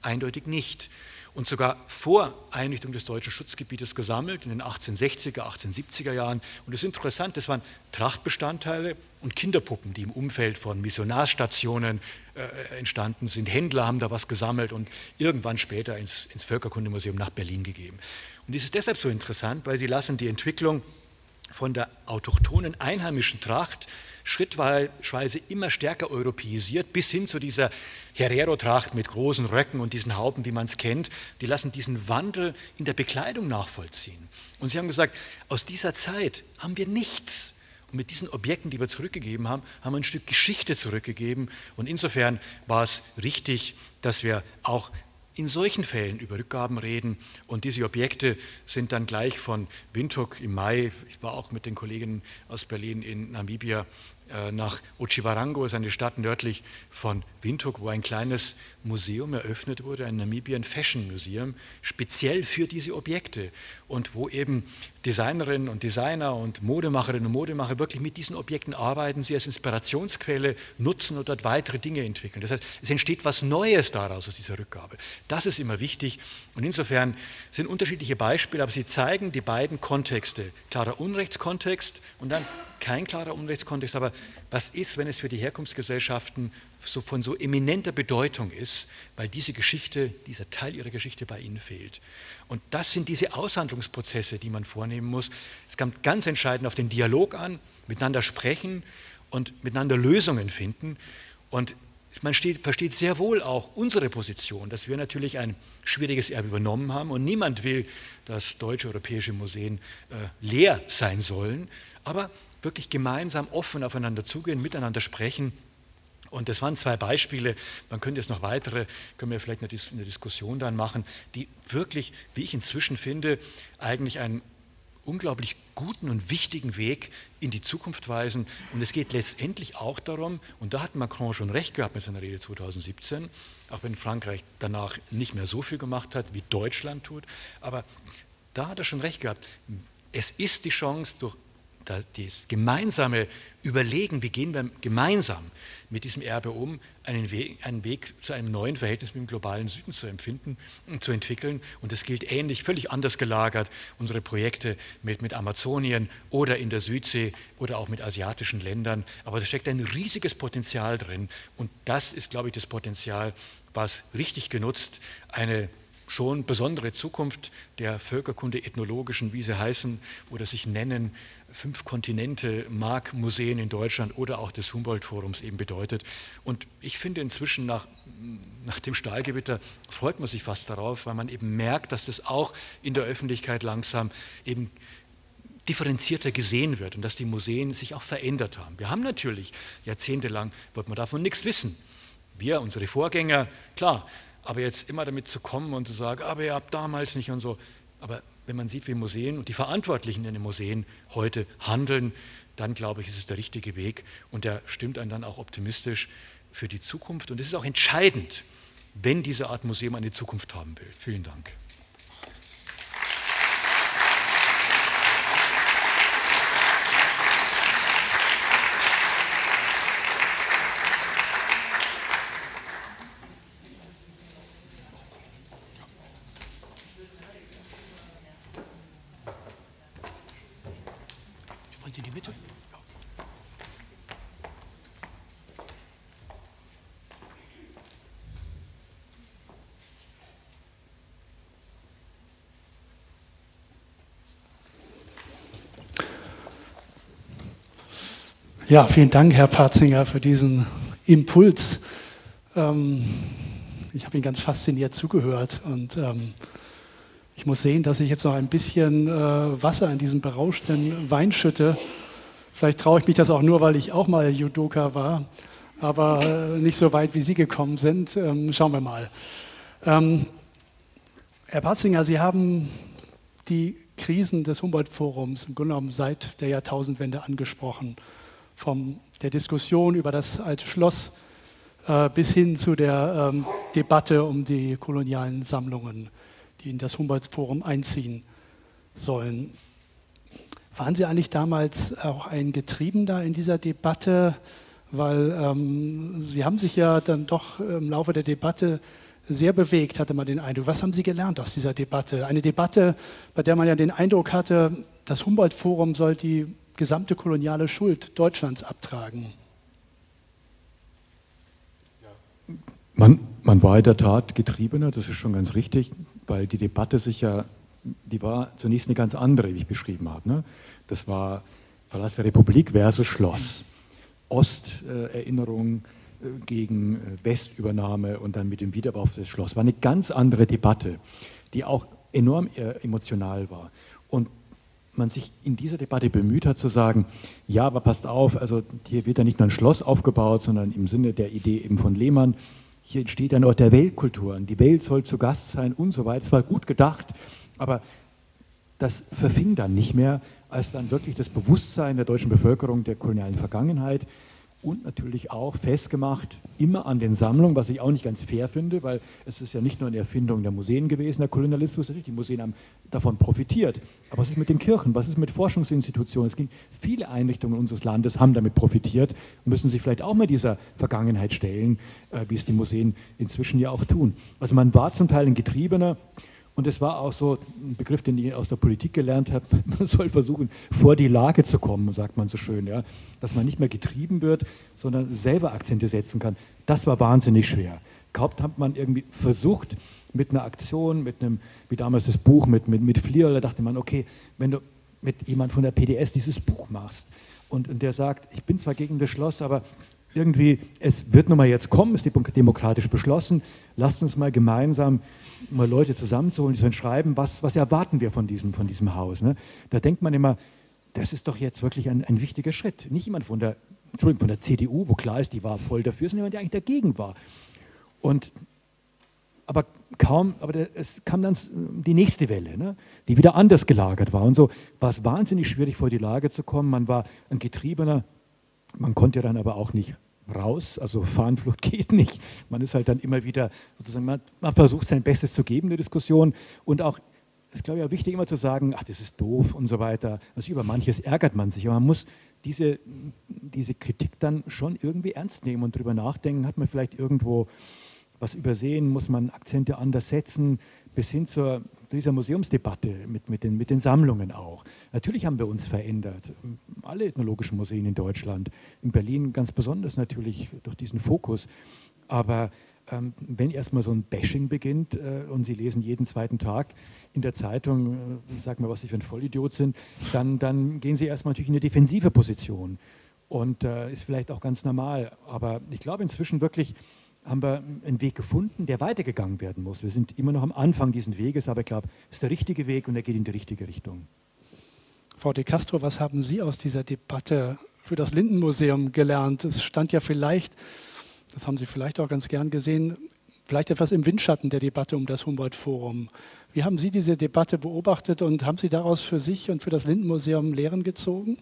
eindeutig nicht. Und sogar vor Einrichtung des deutschen Schutzgebietes gesammelt in den 1860er, 1870er Jahren. Und das ist interessant, das waren Trachtbestandteile und Kinderpuppen, die im Umfeld von Missionarstationen äh, entstanden sind. Händler haben da was gesammelt und irgendwann später ins, ins Völkerkundemuseum nach Berlin gegeben. Und dies ist deshalb so interessant, weil sie lassen die Entwicklung von der autochthonen einheimischen Tracht schrittweise immer stärker europäisiert, bis hin zu dieser Herero-Tracht mit großen Röcken und diesen Hauben, wie man es kennt. Die lassen diesen Wandel in der Bekleidung nachvollziehen. Und sie haben gesagt, aus dieser Zeit haben wir nichts. Und mit diesen Objekten, die wir zurückgegeben haben, haben wir ein Stück Geschichte zurückgegeben. Und insofern war es richtig, dass wir auch in solchen Fällen über Rückgaben reden. Und diese Objekte sind dann gleich von Windhoek im Mai, ich war auch mit den Kollegen aus Berlin in Namibia, nach Ochiwarango, ist eine Stadt nördlich von Windhoek, wo ein kleines Museum eröffnet wurde, ein Namibian Fashion Museum, speziell für diese Objekte und wo eben Designerinnen und Designer und Modemacherinnen und Modemacher wirklich mit diesen Objekten arbeiten, sie als Inspirationsquelle nutzen und dort weitere Dinge entwickeln. Das heißt, es entsteht was Neues daraus aus dieser Rückgabe. Das ist immer wichtig und insofern sind unterschiedliche Beispiele, aber sie zeigen die beiden Kontexte. Klarer Unrechtskontext und dann kein klarer Unrechtskontext, aber was ist, wenn es für die Herkunftsgesellschaften so von so eminenter Bedeutung ist, weil diese Geschichte, dieser Teil ihrer Geschichte bei ihnen fehlt. Und das sind diese Aushandlungsprozesse, die man vornehmen muss. Es kommt ganz entscheidend auf den Dialog an, miteinander sprechen und miteinander Lösungen finden. Und man steht, versteht sehr wohl auch unsere Position, dass wir natürlich ein schwieriges Erbe übernommen haben und niemand will, dass deutsche, europäische Museen äh, leer sein sollen. Aber wirklich gemeinsam offen aufeinander zugehen, miteinander sprechen. Und das waren zwei Beispiele, man könnte jetzt noch weitere, können wir vielleicht eine Diskussion dann machen, die wirklich, wie ich inzwischen finde, eigentlich einen unglaublich guten und wichtigen Weg in die Zukunft weisen. Und es geht letztendlich auch darum, und da hat Macron schon recht gehabt mit seiner Rede 2017, auch wenn Frankreich danach nicht mehr so viel gemacht hat, wie Deutschland tut, aber da hat er schon recht gehabt. Es ist die Chance, durch das gemeinsame Überlegen, wie gehen wir gemeinsam mit diesem Erbe um, einen Weg, einen Weg zu einem neuen Verhältnis mit dem globalen Süden zu empfinden und zu entwickeln. Und das gilt ähnlich, völlig anders gelagert, unsere Projekte mit, mit Amazonien oder in der Südsee oder auch mit asiatischen Ländern. Aber da steckt ein riesiges Potenzial drin. Und das ist, glaube ich, das Potenzial, was richtig genutzt eine schon besondere Zukunft der Völkerkunde ethnologischen, wie sie heißen oder sich nennen, fünf Kontinente, Mark-Museen in Deutschland oder auch des Humboldt-Forums eben bedeutet. Und ich finde inzwischen nach, nach dem Stahlgewitter freut man sich fast darauf, weil man eben merkt, dass das auch in der Öffentlichkeit langsam eben differenzierter gesehen wird und dass die Museen sich auch verändert haben. Wir haben natürlich jahrzehntelang, wird man davon nichts wissen. Wir, unsere Vorgänger, klar, aber jetzt immer damit zu kommen und zu sagen, aber ihr habt damals nicht und so. Aber wenn man sieht, wie Museen und die Verantwortlichen in den Museen heute handeln, dann glaube ich, ist es der richtige Weg und der stimmt einen dann auch optimistisch für die Zukunft. Und es ist auch entscheidend, wenn diese Art Museum eine Zukunft haben will. Vielen Dank. Ja, vielen Dank, Herr Patzinger, für diesen Impuls. Ähm, ich habe Ihnen ganz fasziniert zugehört und ähm, ich muss sehen, dass ich jetzt noch ein bisschen äh, Wasser in diesen berauschten Wein schütte. Vielleicht traue ich mich das auch nur, weil ich auch mal Judoka war. aber äh, nicht so weit, wie Sie gekommen sind. Ähm, schauen wir mal. Ähm, Herr Patzinger, Sie haben die Krisen des Humboldt-Forums im Grunde genommen seit der Jahrtausendwende angesprochen. Von der Diskussion über das alte Schloss äh, bis hin zu der ähm, Debatte um die kolonialen Sammlungen, die in das Humboldt-Forum einziehen sollen. Waren Sie eigentlich damals auch ein Getriebener in dieser Debatte? Weil ähm, Sie haben sich ja dann doch im Laufe der Debatte sehr bewegt, hatte man den Eindruck. Was haben Sie gelernt aus dieser Debatte? Eine Debatte, bei der man ja den Eindruck hatte, das Humboldt-Forum soll die gesamte koloniale Schuld Deutschlands abtragen. Man, man war in der Tat getriebener, das ist schon ganz richtig, weil die Debatte sich ja, die war zunächst eine ganz andere, wie ich beschrieben habe. Ne? Das war Verlass der Republik versus Schloss. Osterinnerung äh, gegen äh, Westübernahme und dann mit dem Wiederaufbau des Schlosses. War eine ganz andere Debatte, die auch enorm äh, emotional war. Und man sich in dieser Debatte bemüht hat zu sagen, ja, aber passt auf, also hier wird ja nicht nur ein Schloss aufgebaut, sondern im Sinne der Idee eben von Lehmann, hier entsteht ein Ort der Weltkulturen, die Welt soll zu Gast sein und so weiter. Es war gut gedacht, aber das verfing dann nicht mehr, als dann wirklich das Bewusstsein der deutschen Bevölkerung der kolonialen Vergangenheit und natürlich auch festgemacht, immer an den Sammlungen, was ich auch nicht ganz fair finde, weil es ist ja nicht nur eine Erfindung der Museen gewesen, der Kolonialismus, natürlich, die Museen haben davon profitiert. Aber was ist mit den Kirchen, was ist mit Forschungsinstitutionen? Es ging, viele Einrichtungen unseres Landes haben damit profitiert und müssen sich vielleicht auch mal dieser Vergangenheit stellen, äh, wie es die Museen inzwischen ja auch tun. Also man war zum Teil ein Getriebener, und es war auch so ein Begriff, den ich aus der Politik gelernt habe. Man soll versuchen, vor die Lage zu kommen, sagt man so schön. Ja? Dass man nicht mehr getrieben wird, sondern selber Akzente setzen kann. Das war wahnsinnig schwer. Kaum hat man irgendwie versucht, mit einer Aktion, mit einem, wie damals das Buch mit, mit, mit Flier, da dachte man, okay, wenn du mit jemand von der PDS dieses Buch machst und, und der sagt, ich bin zwar gegen das Schloss, aber irgendwie, es wird nun mal jetzt kommen, ist demokratisch beschlossen, lasst uns mal gemeinsam mal Leute zusammenzuholen, die sollen schreiben, was, was erwarten wir von diesem, von diesem Haus. Ne? Da denkt man immer, das ist doch jetzt wirklich ein, ein wichtiger Schritt. Nicht jemand von der, Entschuldigung, von der CDU, wo klar ist, die war voll dafür, sondern jemand, der eigentlich dagegen war. Und, aber kaum, aber der, es kam dann die nächste Welle, ne? die wieder anders gelagert war. Und so war es wahnsinnig schwierig, vor die Lage zu kommen. Man war ein Getriebener, man konnte dann aber auch nicht raus. Also Fahnenflucht geht nicht. Man ist halt dann immer wieder sozusagen, man, man versucht sein Bestes zu geben in der Diskussion und auch es ist, glaube ich, auch wichtig, immer zu sagen, ach, das ist doof und so weiter. Also über manches ärgert man sich, aber man muss diese, diese Kritik dann schon irgendwie ernst nehmen und darüber nachdenken, hat man vielleicht irgendwo was übersehen, muss man Akzente anders setzen, bis hin zur dieser Museumsdebatte mit, mit, den, mit den Sammlungen auch. Natürlich haben wir uns verändert. Alle ethnologischen Museen in Deutschland, in Berlin ganz besonders natürlich durch diesen Fokus. Aber wenn erstmal so ein Bashing beginnt äh, und Sie lesen jeden zweiten Tag in der Zeitung, äh, sag mal, was Sie für ein Vollidiot sind, dann, dann gehen Sie erstmal natürlich in eine defensive Position. Und äh, ist vielleicht auch ganz normal. Aber ich glaube inzwischen wirklich, haben wir einen Weg gefunden, der weitergegangen werden muss. Wir sind immer noch am Anfang dieses Weges, aber ich glaube, es ist der richtige Weg und er geht in die richtige Richtung. Frau de Castro, was haben Sie aus dieser Debatte für das Lindenmuseum gelernt? Es stand ja vielleicht, das haben Sie vielleicht auch ganz gern gesehen, vielleicht etwas im Windschatten der Debatte um das Humboldt-Forum. Wie haben Sie diese Debatte beobachtet und haben Sie daraus für sich und für das Lindenmuseum Lehren gezogen?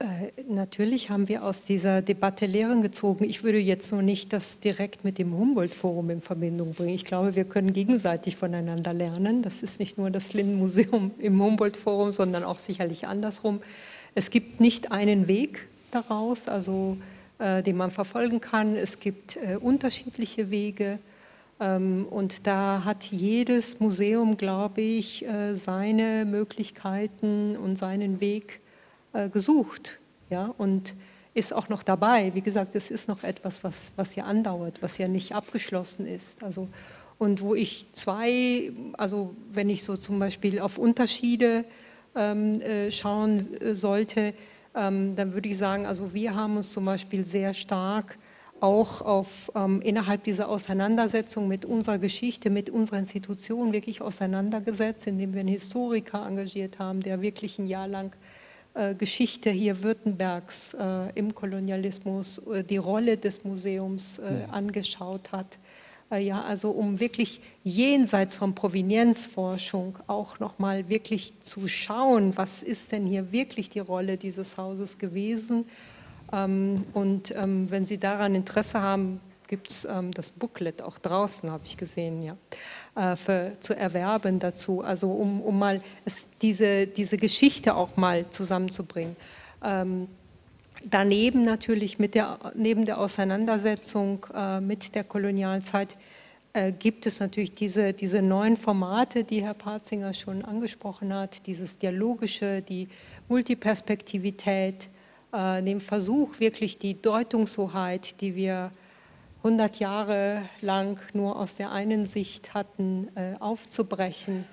Äh, natürlich haben wir aus dieser Debatte Lehren gezogen. Ich würde jetzt nur nicht das direkt mit dem Humboldt-Forum in Verbindung bringen. Ich glaube, wir können gegenseitig voneinander lernen. Das ist nicht nur das Linden-Museum im Humboldt-Forum, sondern auch sicherlich andersrum. Es gibt nicht einen Weg daraus, also, den man verfolgen kann. Es gibt äh, unterschiedliche Wege. Ähm, und da hat jedes Museum, glaube ich, äh, seine Möglichkeiten und seinen Weg äh, gesucht ja, und ist auch noch dabei. Wie gesagt, es ist noch etwas, was, was ja andauert, was ja nicht abgeschlossen ist. Also, und wo ich zwei, also wenn ich so zum Beispiel auf Unterschiede ähm, äh, schauen äh, sollte, ähm, dann würde ich sagen, also wir haben uns zum Beispiel sehr stark auch auf, ähm, innerhalb dieser Auseinandersetzung mit unserer Geschichte, mit unserer Institution wirklich auseinandergesetzt, indem wir einen Historiker engagiert haben, der wirklich ein Jahr lang äh, Geschichte hier Württembergs äh, im Kolonialismus, äh, die Rolle des Museums äh, angeschaut hat. Ja, also um wirklich jenseits von Provenienzforschung auch nochmal wirklich zu schauen, was ist denn hier wirklich die Rolle dieses Hauses gewesen. Ähm, und ähm, wenn Sie daran Interesse haben, gibt es ähm, das Booklet auch draußen, habe ich gesehen, ja, äh, für, zu erwerben dazu, also um, um mal es, diese, diese Geschichte auch mal zusammenzubringen. Daneben natürlich mit der, neben der Auseinandersetzung äh, mit der Kolonialzeit äh, gibt es natürlich diese, diese neuen Formate, die Herr Parzinger schon angesprochen hat, dieses Dialogische, die Multiperspektivität, äh, den Versuch, wirklich die Deutungshoheit, die wir 100 Jahre lang nur aus der einen Sicht hatten, äh, aufzubrechen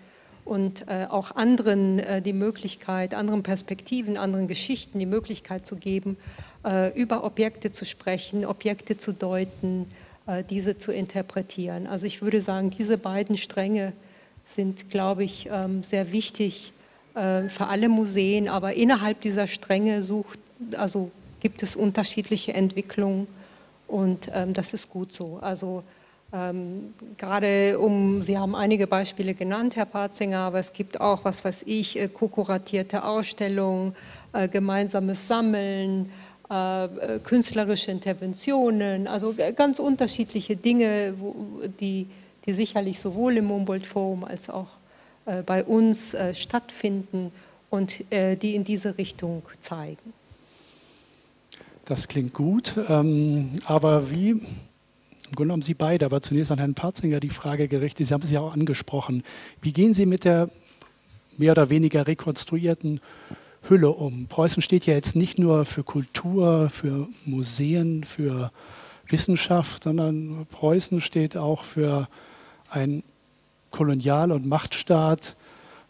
und äh, auch anderen äh, die Möglichkeit, anderen Perspektiven, anderen Geschichten die Möglichkeit zu geben, über Objekte zu sprechen, Objekte zu deuten, diese zu interpretieren. Also ich würde sagen, diese beiden Stränge sind, glaube ich, ähm, sehr wichtig für alle Museen, aber innerhalb dieser Stränge sucht, also gibt es unterschiedliche Entwicklungen und ähm, das ist gut so. Also ähm, gerade um, Sie haben einige Beispiele genannt, Herr Patzinger, aber es gibt auch, was weiß ich, äh, ko-kuratierte Ausstellungen, äh, gemeinsames Sammeln, äh, äh künstlerische Interventionen, also ganz unterschiedliche Dinge, wo, die, die sicherlich sowohl im Humboldt-Forum als auch äh, bei uns äh, stattfinden und die in diese Richtung zeigen. Das klingt gut, ähm, aber wie, im Grunde genommen Sie beide, aber zunächst an Herrn Parzinger die Frage gerichtet, Sie haben es ja auch angesprochen, wie gehen Sie mit der mehr oder weniger rekonstruierten Hülle um? Preußen steht ja jetzt nicht nur für Kultur, für Museen, für Wissenschaft, sondern Preußen steht auch für ein Kolonial- und Machtstaat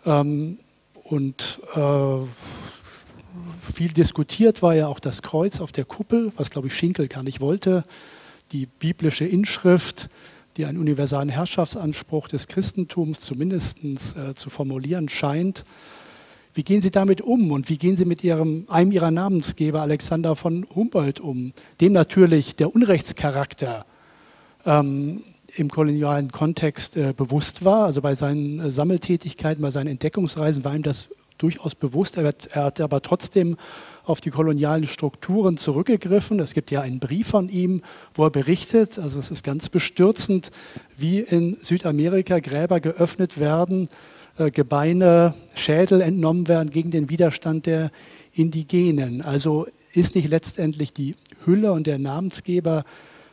ähm, und äh, viel diskutiert war ja auch das Kreuz auf der Kuppel, was glaube ich Schinkel gar nicht wollte, die biblische Inschrift, die einen universalen Herrschaftsanspruch des Christentums zumindest äh, zu formulieren scheint. Wie gehen Sie damit um und wie gehen Sie mit Ihrem, einem Ihrer Namensgeber, Alexander von Humboldt, um, dem natürlich der Unrechtscharakter ähm, im kolonialen Kontext äh, bewusst war. Also bei seinen äh, Sammeltätigkeiten, bei seinen Entdeckungsreisen war ihm das durchaus bewusst. Er er hat aber trotzdem auf die kolonialen Strukturen zurückgegriffen. Es gibt ja einen Brief von ihm, wo er berichtet, also es ist ganz bestürzend, wie in Südamerika Gräber geöffnet werden, äh, Gebeine, Schädel entnommen werden gegen den Widerstand der Indigenen. Also ist nicht letztendlich die Hülle und der Namensgeber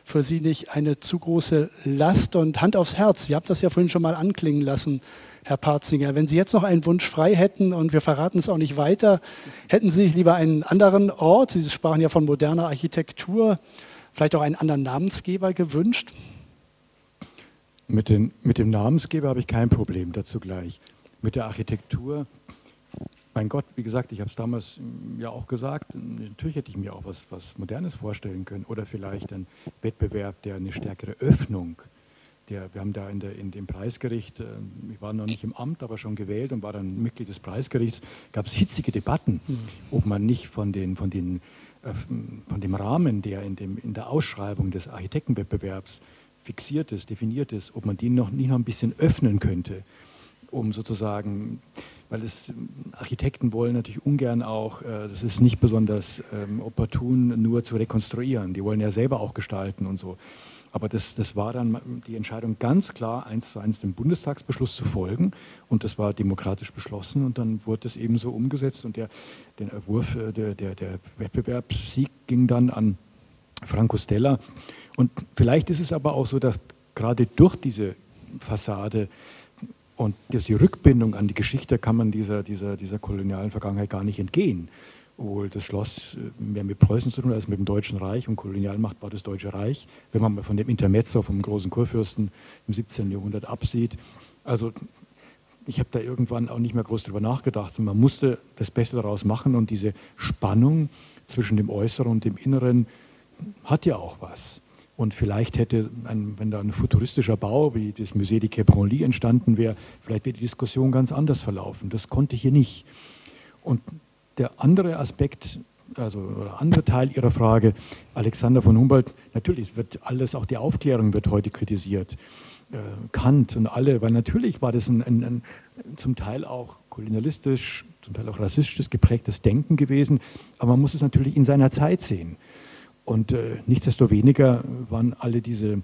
für Sie nicht eine zu große Last und Hand aufs Herz. Sie haben das ja vorhin schon mal anklingen lassen. Herr Parzinger. Wenn Sie jetzt noch einen Wunsch frei hätten und wir verraten es auch nicht weiter, hätten Sie lieber einen anderen Ort, Sie sprachen ja von moderner Architektur, vielleicht auch einen anderen Namensgeber gewünscht? Mit, den, mit dem Namensgeber habe ich kein Problem, dazu gleich. Mit der Architektur, mein Gott, wie gesagt, ich habe es damals mm, ja auch gesagt, natürlich hätte ich mir auch was, was Modernes vorstellen können oder vielleicht ein Wettbewerb, der eine stärkere Öffnung äh, der, wir haben da in, der, in dem Preisgericht, äh, ich war noch nicht im Amt, aber schon gewählt und war dann Mitglied des Preisgerichts, gab es hitzige Debatten, mhm. ob man nicht von, den, von, den, äh, von dem Rahmen, der in, dem, in der Ausschreibung des Architektenwettbewerbs fixiert ist, definiert ist, ob man den noch nicht noch ein bisschen öffnen könnte, um sozusagen weil es Architekten wollen natürlich ungern auch, äh, das ist nicht besonders ähm, opportun, nur zu rekonstruieren. Die wollen ja selber auch gestalten und so. Aber das, das war dann die Entscheidung ganz klar, eins zu eins dem Bundestagsbeschluss zu folgen. Und das war demokratisch beschlossen und dann wurde es eben so umgesetzt. Und der, der Entwurf, äh, der, der, der Wettbewerbssieg ging dann an Franco Stella. Und vielleicht ist es aber auch so, dass gerade durch diese Fassade und die Rückbindung an die Geschichte kann man dieser, dieser, dieser kolonialen Vergangenheit gar nicht entgehen obwohl das Schloss äh, mehr mit Preußen zu tun als mit dem Deutschen Reich und Kolonialmacht war das Deutsche Reich, wenn man mal von dem Intermezzo vom großen Kurfürsten im 17. Jahrhundert absieht. Also ich habe da irgendwann auch nicht mehr groß drüber nachgedacht. Man musste das Beste daraus machen und diese Spannung zwischen dem Äußeren und dem Inneren hat ja auch was. Und vielleicht hätte, ein, wenn da ein futuristischer Bau wie das Musée de Quai entstanden wäre, vielleicht wäre die Diskussion ganz anders verlaufen. Das konnte hier nicht. Und der andere Aspekt, also oder andere Teil Ihrer Frage, Alexander von Humboldt, natürlich wird alles, auch die Aufklärung wird heute kritisiert. Äh, Kant und alle, weil natürlich war das ein, ein, ein, zum Teil auch kolonialistisch, zum Teil auch rassistisch geprägtes Denken gewesen, aber man muss es natürlich in seiner Zeit sehen. Und äh, nichtsdestoweniger waren alle diese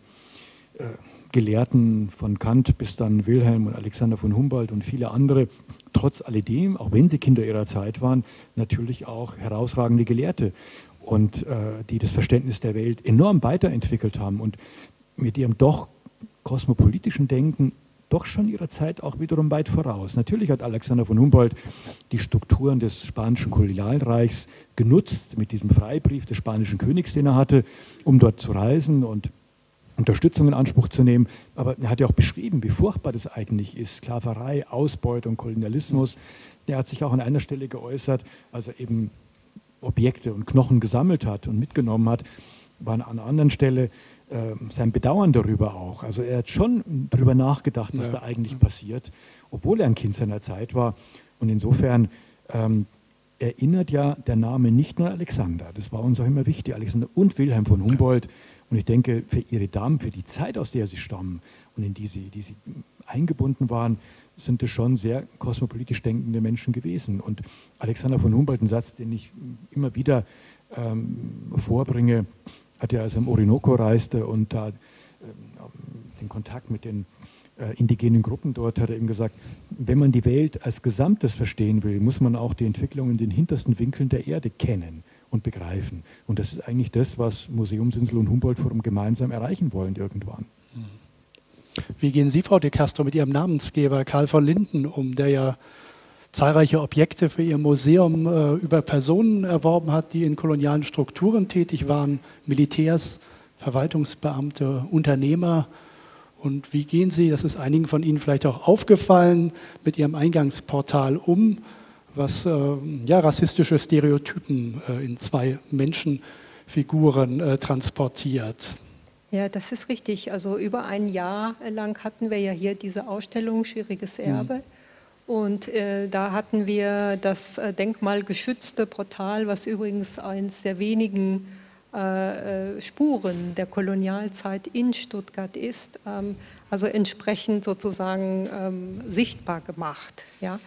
äh, Gelehrten von Kant bis dann Wilhelm und Alexander von Humboldt und viele andere, trotz alledem, auch wenn sie Kinder ihrer Zeit waren, natürlich auch herausragende Gelehrte und äh, die das Verständnis der Welt enorm weiterentwickelt haben und mit ihrem doch kosmopolitischen Denken doch schon ihrer Zeit auch wiederum weit voraus. Natürlich hat Alexander von Humboldt die Strukturen des spanischen Kolonialreichs genutzt mit diesem Freibrief des spanischen Königs, den er hatte, um dort zu reisen und Unterstützung in Anspruch zu nehmen. Aber er hat ja auch beschrieben, wie furchtbar das eigentlich ist. Sklaverei, Ausbeutung, Kolonialismus. Er hat sich auch an einer Stelle geäußert, als er eben Objekte und Knochen gesammelt hat und mitgenommen hat, war an einer anderen Stelle äh, sein Bedauern darüber auch. Also er hat schon darüber nachgedacht, was ja. da eigentlich passiert, obwohl er ein Kind seiner Zeit war. Und insofern ähm, erinnert ja der Name nicht nur Alexander, das war uns auch immer wichtig, Alexander und Wilhelm von Humboldt. Und ich denke, für ihre Damen, für die Zeit, aus der sie stammen und in die sie, die sie eingebunden waren, sind es schon sehr kosmopolitisch denkende Menschen gewesen. Und Alexander von Humboldt, ein Satz, den ich immer wieder ähm, vorbringe, hat ja, als er im Orinoco reiste und da äh, den Kontakt mit den äh, indigenen Gruppen dort, hat er eben gesagt, wenn man die Welt als Gesamtes verstehen will, muss man auch die Entwicklung in den hintersten Winkeln der Erde kennen und begreifen. Und das ist eigentlich das, was Museumsinsel und Humboldt-Forum gemeinsam erreichen wollen irgendwann. Wie gehen Sie, Frau de Castro, mit Ihrem Namensgeber Karl von Linden um, der ja zahlreiche Objekte für ihr Museum äh, über Personen erworben hat, die in kolonialen Strukturen tätig waren, Militärs, Verwaltungsbeamte, Unternehmer. Und wie gehen Sie, das ist einigen von Ihnen vielleicht auch aufgefallen, mit Ihrem Eingangsportal um, was äh, ja, rassistische Stereotypen äh, in zwei Menschenfiguren äh, transportiert? Ja, das ist richtig. Also über ein Jahr lang hatten wir ja hier diese Ausstellung Schwieriges Erbe. Mhm. Und äh, da hatten wir das äh, denkmalgeschützte Portal, was übrigens eines der wenigen äh, Spuren der Kolonialzeit in Stuttgart ist, ähm, also entsprechend sozusagen ähm, sichtbar gemacht. Ja.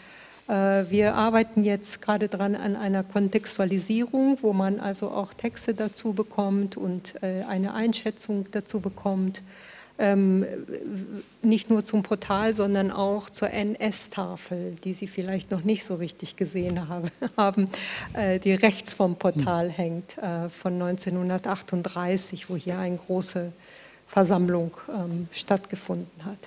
Äh, wir arbeiten jetzt gerade dran an einer Kontextualisierung, wo man also auch Texte dazu bekommt und äh, eine Einschätzung dazu bekommt ähm, nicht nur zum Portal, sondern auch zur NS-Tafel, die Sie vielleicht noch nicht so richtig gesehen haben, äh, die rechts vom Portal hm. hängt, von 1938, wo hier eine große Versammlung ähm, stattgefunden hat.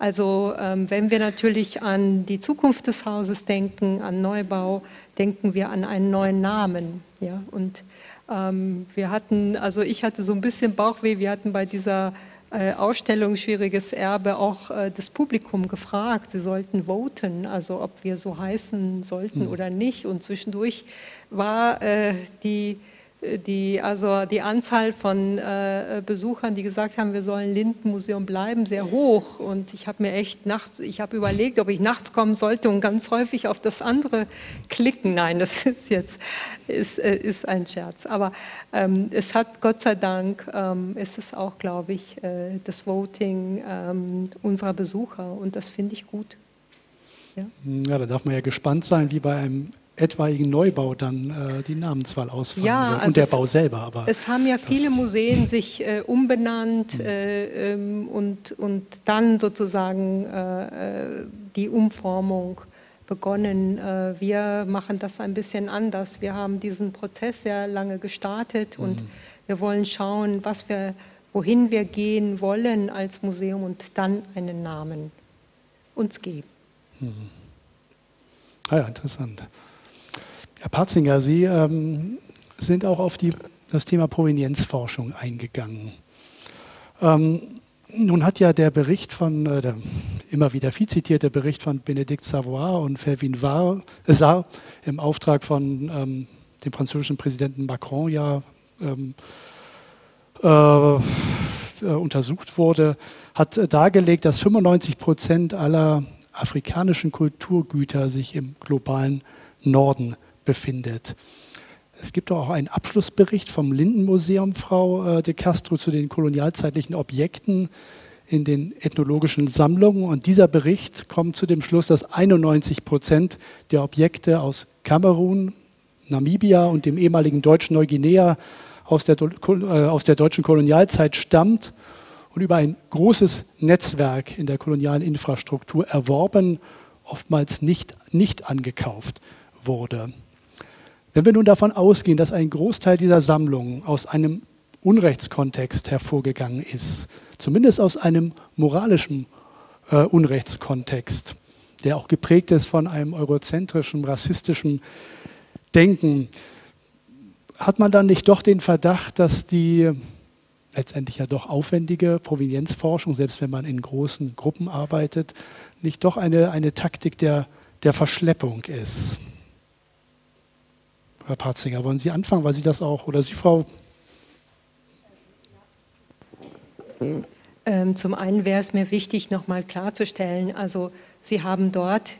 Also ähm, wenn wir natürlich an die Zukunft des Hauses denken, an Neubau, denken wir an einen neuen Namen. Ja? Und ähm, wir hatten, also ich hatte so ein bisschen Bauchweh, wir hatten bei dieser äh, Ausstellung Schwieriges Erbe auch äh, das Publikum gefragt. Sie sollten voten, also ob wir so heißen sollten mhm. oder nicht. Und zwischendurch war äh, die die, also die Anzahl von äh, Besuchern, die gesagt haben, wir sollen Lindenmuseum bleiben, sehr hoch. Und ich habe mir echt nachts, ich habe überlegt, ob ich nachts kommen sollte und ganz häufig auf das andere klicken. Nein, das ist jetzt ist, äh, ist ein Scherz. Aber ähm, es hat Gott sei Dank, ähm, ist es auch, glaube ich, äh, das Voting ähm, unserer Besucher. Und das finde ich gut. Ja? ja, da darf man ja gespannt sein, wie bei einem etwaigen Neubau dann äh, die Namenswahl ausfallen ja, also und der Bau selber. Aber es haben ja viele Museen sich äh, umbenannt mhm. äh, ähm, und, und dann sozusagen äh, äh, die Umformung begonnen. Äh, wir machen das ein bisschen anders. Wir haben diesen Prozess sehr lange gestartet mhm. und wir wollen schauen, was wir, wohin wir gehen wollen als Museum und dann einen Namen uns geben. Mhm. Ah ja, interessant. Herr Patzinger, Sie ähm, sind auch auf die, das Thema Provenienzforschung eingegangen. Ähm, nun hat ja der Bericht von, äh, der immer wieder viel zitierte Bericht von Benedikt Savoy und Fervin Sarr im Auftrag von ähm, dem französischen Präsidenten Macron ja ähm, äh, äh untersucht wurde, hat dargelegt, dass 95 Prozent aller afrikanischen Kulturgüter sich im globalen Norden befindet. Es gibt auch einen Abschlussbericht vom Lindenmuseum, Frau äh, de Castro, zu den kolonialzeitlichen Objekten in den ethnologischen Sammlungen. Und dieser Bericht kommt zu dem Schluss, dass 91 Prozent der Objekte aus Kamerun, Namibia und dem ehemaligen deutschen Neuguinea aus der, äh, aus der deutschen Kolonialzeit stammt und über ein großes Netzwerk in der kolonialen Infrastruktur erworben, oftmals nicht, nicht angekauft wurde. Wenn wir nun davon ausgehen, dass ein Großteil dieser Sammlungen aus einem Unrechtskontext hervorgegangen ist, zumindest aus einem moralischen äh, Unrechtskontext, der auch geprägt ist von einem eurozentrischen, rassistischen Denken, hat man dann nicht doch den Verdacht, dass die letztendlich ja doch aufwendige Provenienzforschung, selbst wenn man in großen Gruppen arbeitet, nicht doch eine, eine Taktik der, der Verschleppung ist? Herr Patzinger, wollen Sie anfangen, weil Sie das auch, oder Sie, Frau? Ähm, zum einen wäre es mir wichtig, nochmal klarzustellen, also Sie haben dort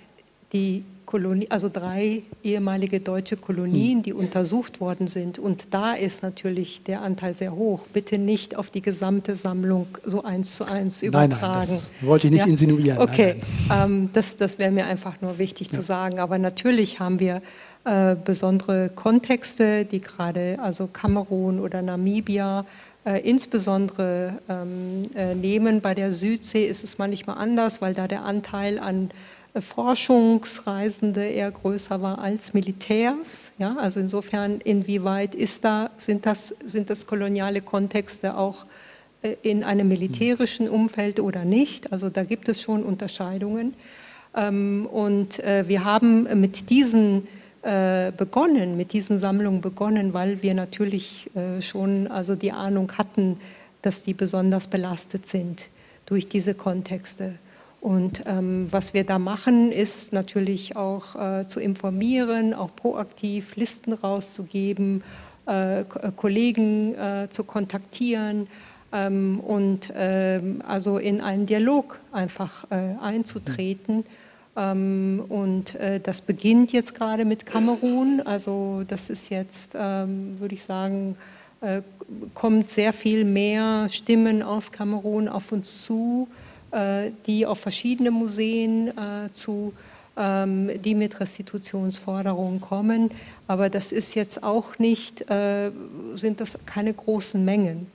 die Kolonie, also drei ehemalige deutsche Kolonien, hm. die untersucht worden sind. Und da ist natürlich der Anteil sehr hoch. Bitte nicht auf die gesamte Sammlung so eins zu eins übertragen. Nein, nein, das wollte ich nicht ja? insinuieren. Okay, nein, nein. Ähm, das, das wäre mir einfach nur wichtig ja. zu sagen. Aber natürlich haben wir äh, besondere Kontexte, die gerade, also Kamerun oder Namibia, äh, insbesondere ähm, äh, nehmen. Bei der Südsee ist es manchmal anders, weil da der Anteil an äh, Forschungsreisende eher größer war als Militärs. Ja, also insofern, inwieweit ist da, sind, das, sind das koloniale Kontexte auch äh, in einem militärischen Umfeld oder nicht? Also da gibt es schon Unterscheidungen. Ähm, und wir haben mit diesen begonnen, mit diesen Sammlungen begonnen, weil wir natürlich äh, schon also die Ahnung hatten, dass die besonders belastet sind durch diese Kontexte. Und ähm, was wir da machen, ist natürlich auch äh, zu informieren, auch proaktiv Listen rauszugeben, äh, Kollegen äh, zu kontaktieren ähm, und ähm, also in einen Dialog einfach äh, einzutreten. Ähm, und äh, das beginnt jetzt gerade mit Kamerun. Also das ist jetzt, ähm, würde ich sagen, äh, kommt sehr viel mehr Stimmen aus Kamerun auf uns zu, äh, die auf verschiedene Museen zu ähm, die mit Restitutionsforderungen kommen. Aber das ist jetzt auch nicht, sind das keine großen Mengen.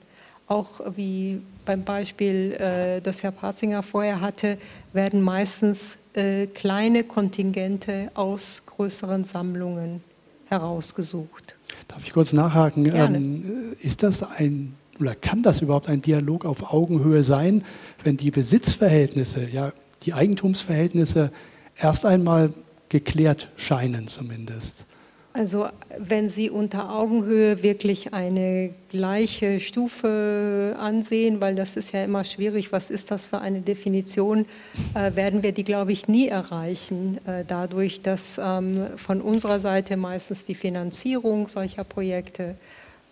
Auch wie beim Beispiel, das Herr Patzinger vorher hatte, werden meistens äh, kleine Kontingente aus größeren Sammlungen herausgesucht. Darf ich kurz nachhaken? Ähm, ist das ein oder kann das überhaupt ein Dialog auf Augenhöhe sein, wenn die Besitzverhältnisse, ja, die Eigentumsverhältnisse erst einmal geklärt scheinen zumindest? Also wenn Sie unter Augenhöhe wirklich eine gleiche Stufe ansehen, weil das ist ja immer schwierig, was ist das für eine Definition, äh, werden wir die, glaube ich, nie erreichen, äh, dadurch, dass ähm, von unserer Seite meistens die Finanzierung solcher Projekte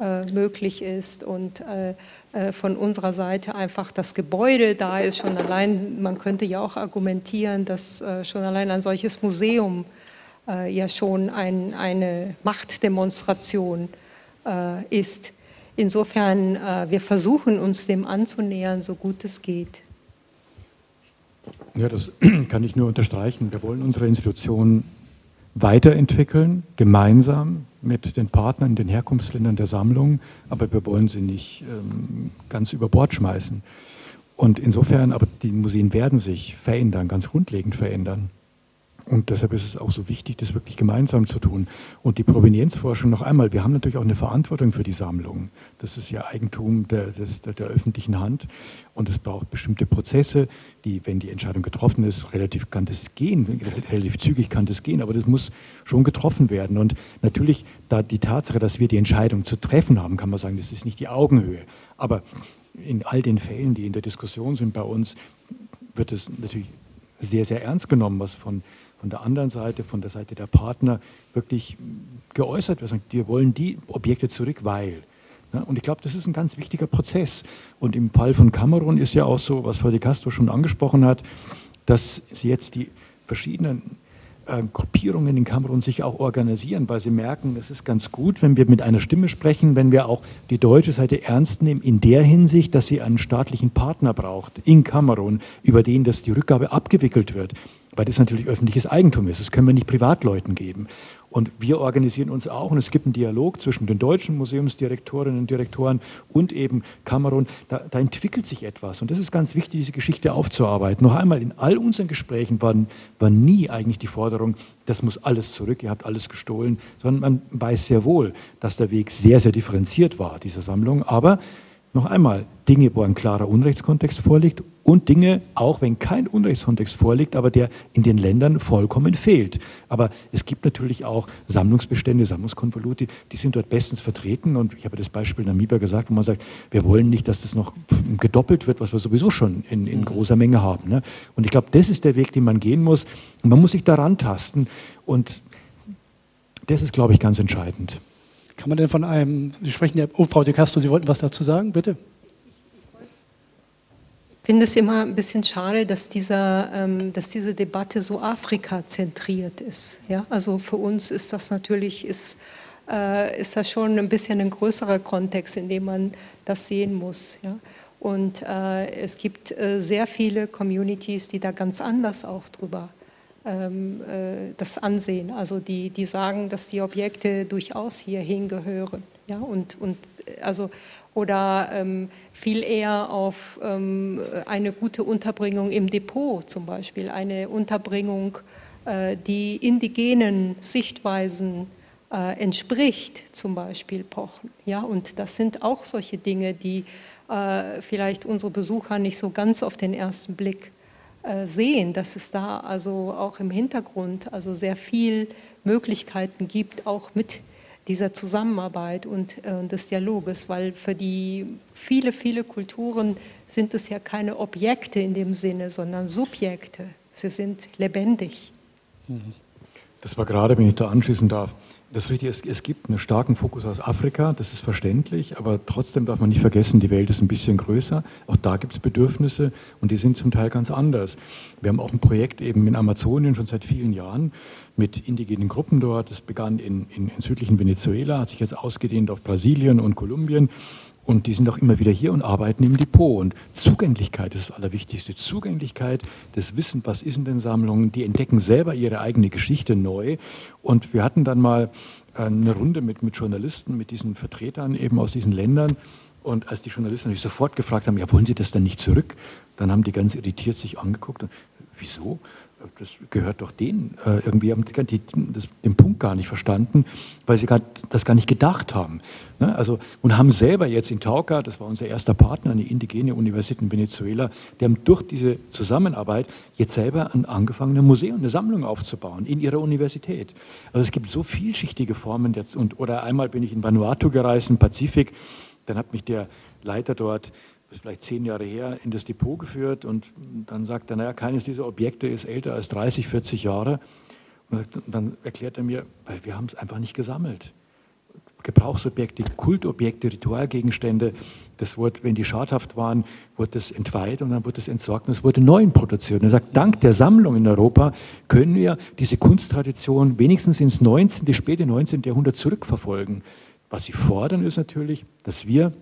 äh, möglich ist und äh, äh, von unserer Seite einfach das Gebäude da ist. Schon allein, man könnte ja auch argumentieren, dass äh, schon allein ein solches Museum äh, ja schon ein, eine Machtdemonstration äh, ist. Insofern, äh, wir versuchen uns dem anzunähern, so gut es geht. Ja, das kann ich nur unterstreichen. Wir wollen unsere Institution weiterentwickeln, gemeinsam mit den Partnern in den Herkunftsländern der Sammlung, aber wir wollen sie nicht ähm, ganz über Bord schmeißen. Und insofern, aber die Museen werden sich verändern, ganz grundlegend verändern. Und deshalb ist es auch so wichtig, das wirklich gemeinsam zu tun. Und die Provenienzforschung noch einmal, wir haben natürlich auch eine Verantwortung für die Sammlung. Das ist ja Eigentum der, der, der öffentlichen Hand und es braucht bestimmte Prozesse, die, wenn die Entscheidung getroffen ist, relativ kann das gehen, relativ zügig kann das gehen, aber das muss schon getroffen werden. Und natürlich, da die Tatsache, dass wir die Entscheidung zu treffen haben, kann man sagen, das ist nicht die Augenhöhe. Aber in all den Fällen, die in der Diskussion sind bei uns, wird es natürlich sehr, sehr ernst genommen, was von von der anderen Seite, von der Seite der Partner wirklich geäußert wird. Wir wollen die Objekte zurück, weil. Und ich glaube, das ist ein ganz wichtiger Prozess. Und im Fall von Kamerun ist ja auch so, was Frau de Castro schon angesprochen hat, dass sie jetzt die verschiedenen äh, Gruppierungen in Kamerun sich auch organisieren, weil sie merken, es ist ganz gut, wenn wir mit einer Stimme sprechen, wenn wir auch die deutsche Seite ernst nehmen, in der Hinsicht, dass sie einen staatlichen Partner braucht in Kamerun, über den das die Rückgabe abgewickelt wird weil das natürlich öffentliches Eigentum ist. Das können wir nicht Privatleuten geben. Und wir organisieren uns auch und es gibt einen Dialog zwischen den deutschen Museumsdirektorinnen und Direktoren und eben Kamerun. Da, da, entwickelt sich etwas und das ist ganz wichtig, diese Geschichte aufzuarbeiten. Noch einmal, in all unseren Gesprächen war, war nie eigentlich die Forderung, das muss alles zurück, ihr habt alles gestohlen, sondern man weiß sehr wohl, dass der Weg sehr, sehr differenziert war, dieser Sammlung. Aber noch einmal, Dinge, wo ein klarer Unrechtskontext vorliegt und Dinge, auch wenn kein Unrechtskontext vorliegt, aber der in den Ländern vollkommen fehlt. Aber es gibt natürlich auch Sammlungsbestände, Sammlungskonvolute, die sind dort bestens vertreten. Und ich habe das Beispiel Namibia gesagt, wo man sagt, wir wollen nicht, dass das noch gedoppelt wird, was wir sowieso schon in, in mhm. großer Menge haben. Ne? Und ich glaube, das ist der Weg, den man gehen muss. Und man muss sich daran tasten. Und das ist, glaube ich, ganz entscheidend. Kann man denn von einem, Sie sprechen ja, oh Frau de Castro, Sie wollten was dazu sagen, bitte? Finde es immer ein bisschen schade, dass, dieser, ähm, dass diese Debatte so Afrika-zentriert ist. Ja? Also für uns ist das natürlich, ist, äh, ist das schon ein bisschen ein größerer Kontext, in dem man das sehen muss. Ja? Und äh, es gibt äh, sehr viele Communities, die da ganz anders auch drüber ähm, äh, das ansehen. Also die, die sagen, dass die Objekte durchaus hierhin gehören. Ja, und, und also, oder ähm, viel eher auf ähm, eine gute Unterbringung im Depot zum Beispiel, eine Unterbringung, äh, die indigenen Sichtweisen äh, entspricht, zum Beispiel pochen. Ja, und das sind auch solche Dinge, die äh, vielleicht unsere Besucher nicht so ganz auf den ersten Blick äh, sehen, dass es da also auch im Hintergrund also sehr viel Möglichkeiten gibt, auch mit dieser Zusammenarbeit und äh, des Dialoges, weil für die viele, viele Kulturen sind es ja keine Objekte in dem Sinne, sondern Subjekte. Sie sind lebendig. Das war gerade, wenn ich da anschließen darf, das ist, es gibt einen starken Fokus aus Afrika, das ist verständlich, aber trotzdem darf man nicht vergessen, die Welt ist ein bisschen größer. Auch da gibt es Bedürfnisse und die sind zum Teil ganz anders. Wir haben auch ein Projekt eben in Amazonien schon seit vielen Jahren mit indigenen Gruppen dort. Das begann in, in, in südlichen Venezuela, hat sich jetzt ausgedehnt auf Brasilien und Kolumbien. Und die sind auch immer wieder hier und arbeiten im Depot. Und Zugänglichkeit ist das Allerwichtigste. Zugänglichkeit, das Wissen, was ist in den Sammlungen. Die entdecken selber ihre eigene Geschichte neu. Und wir hatten dann mal äh, eine Runde mit, mit Journalisten, mit diesen Vertretern eben aus diesen Ländern. Und als die Journalisten natürlich sofort gefragt haben, ja, wollen Sie das dann nicht zurück? Dann haben die ganz irritiert sich angeguckt. Und, Wieso? Das gehört doch denen. Äh, irgendwie haben sie die, das, den Punkt gar nicht verstanden, weil sie gar, das gar nicht gedacht haben. Ne? Also, und haben selber jetzt in Tauca, das war unser erster Partner, eine indigene Universität in Venezuela, die haben durch diese Zusammenarbeit jetzt selber ein angefangen, ein Museum, eine Sammlung aufzubauen in ihrer Universität. Also es gibt so vielschichtige Formen. Jetzt, und, oder einmal bin ich in Vanuatu gereist, im Pazifik, dann hat mich der Leiter dort ist vielleicht zehn Jahre her, in das Depot geführt und dann sagt er, naja, keines dieser Objekte ist älter als 30, 40 Jahre. Und dann erklärt er mir, weil wir haben es einfach nicht gesammelt. Gebrauchsobjekte, Kultobjekte, Ritualgegenstände, das wurde, wenn die schadhaft waren, wurde das entweiht und dann wurde es entsorgt und es wurde neu produziert. Und er sagt, dank der Sammlung in Europa können wir diese Kunsttradition wenigstens ins 19., späte 19. Jahrhundert zurückverfolgen. Was sie fordern, ist natürlich, dass wir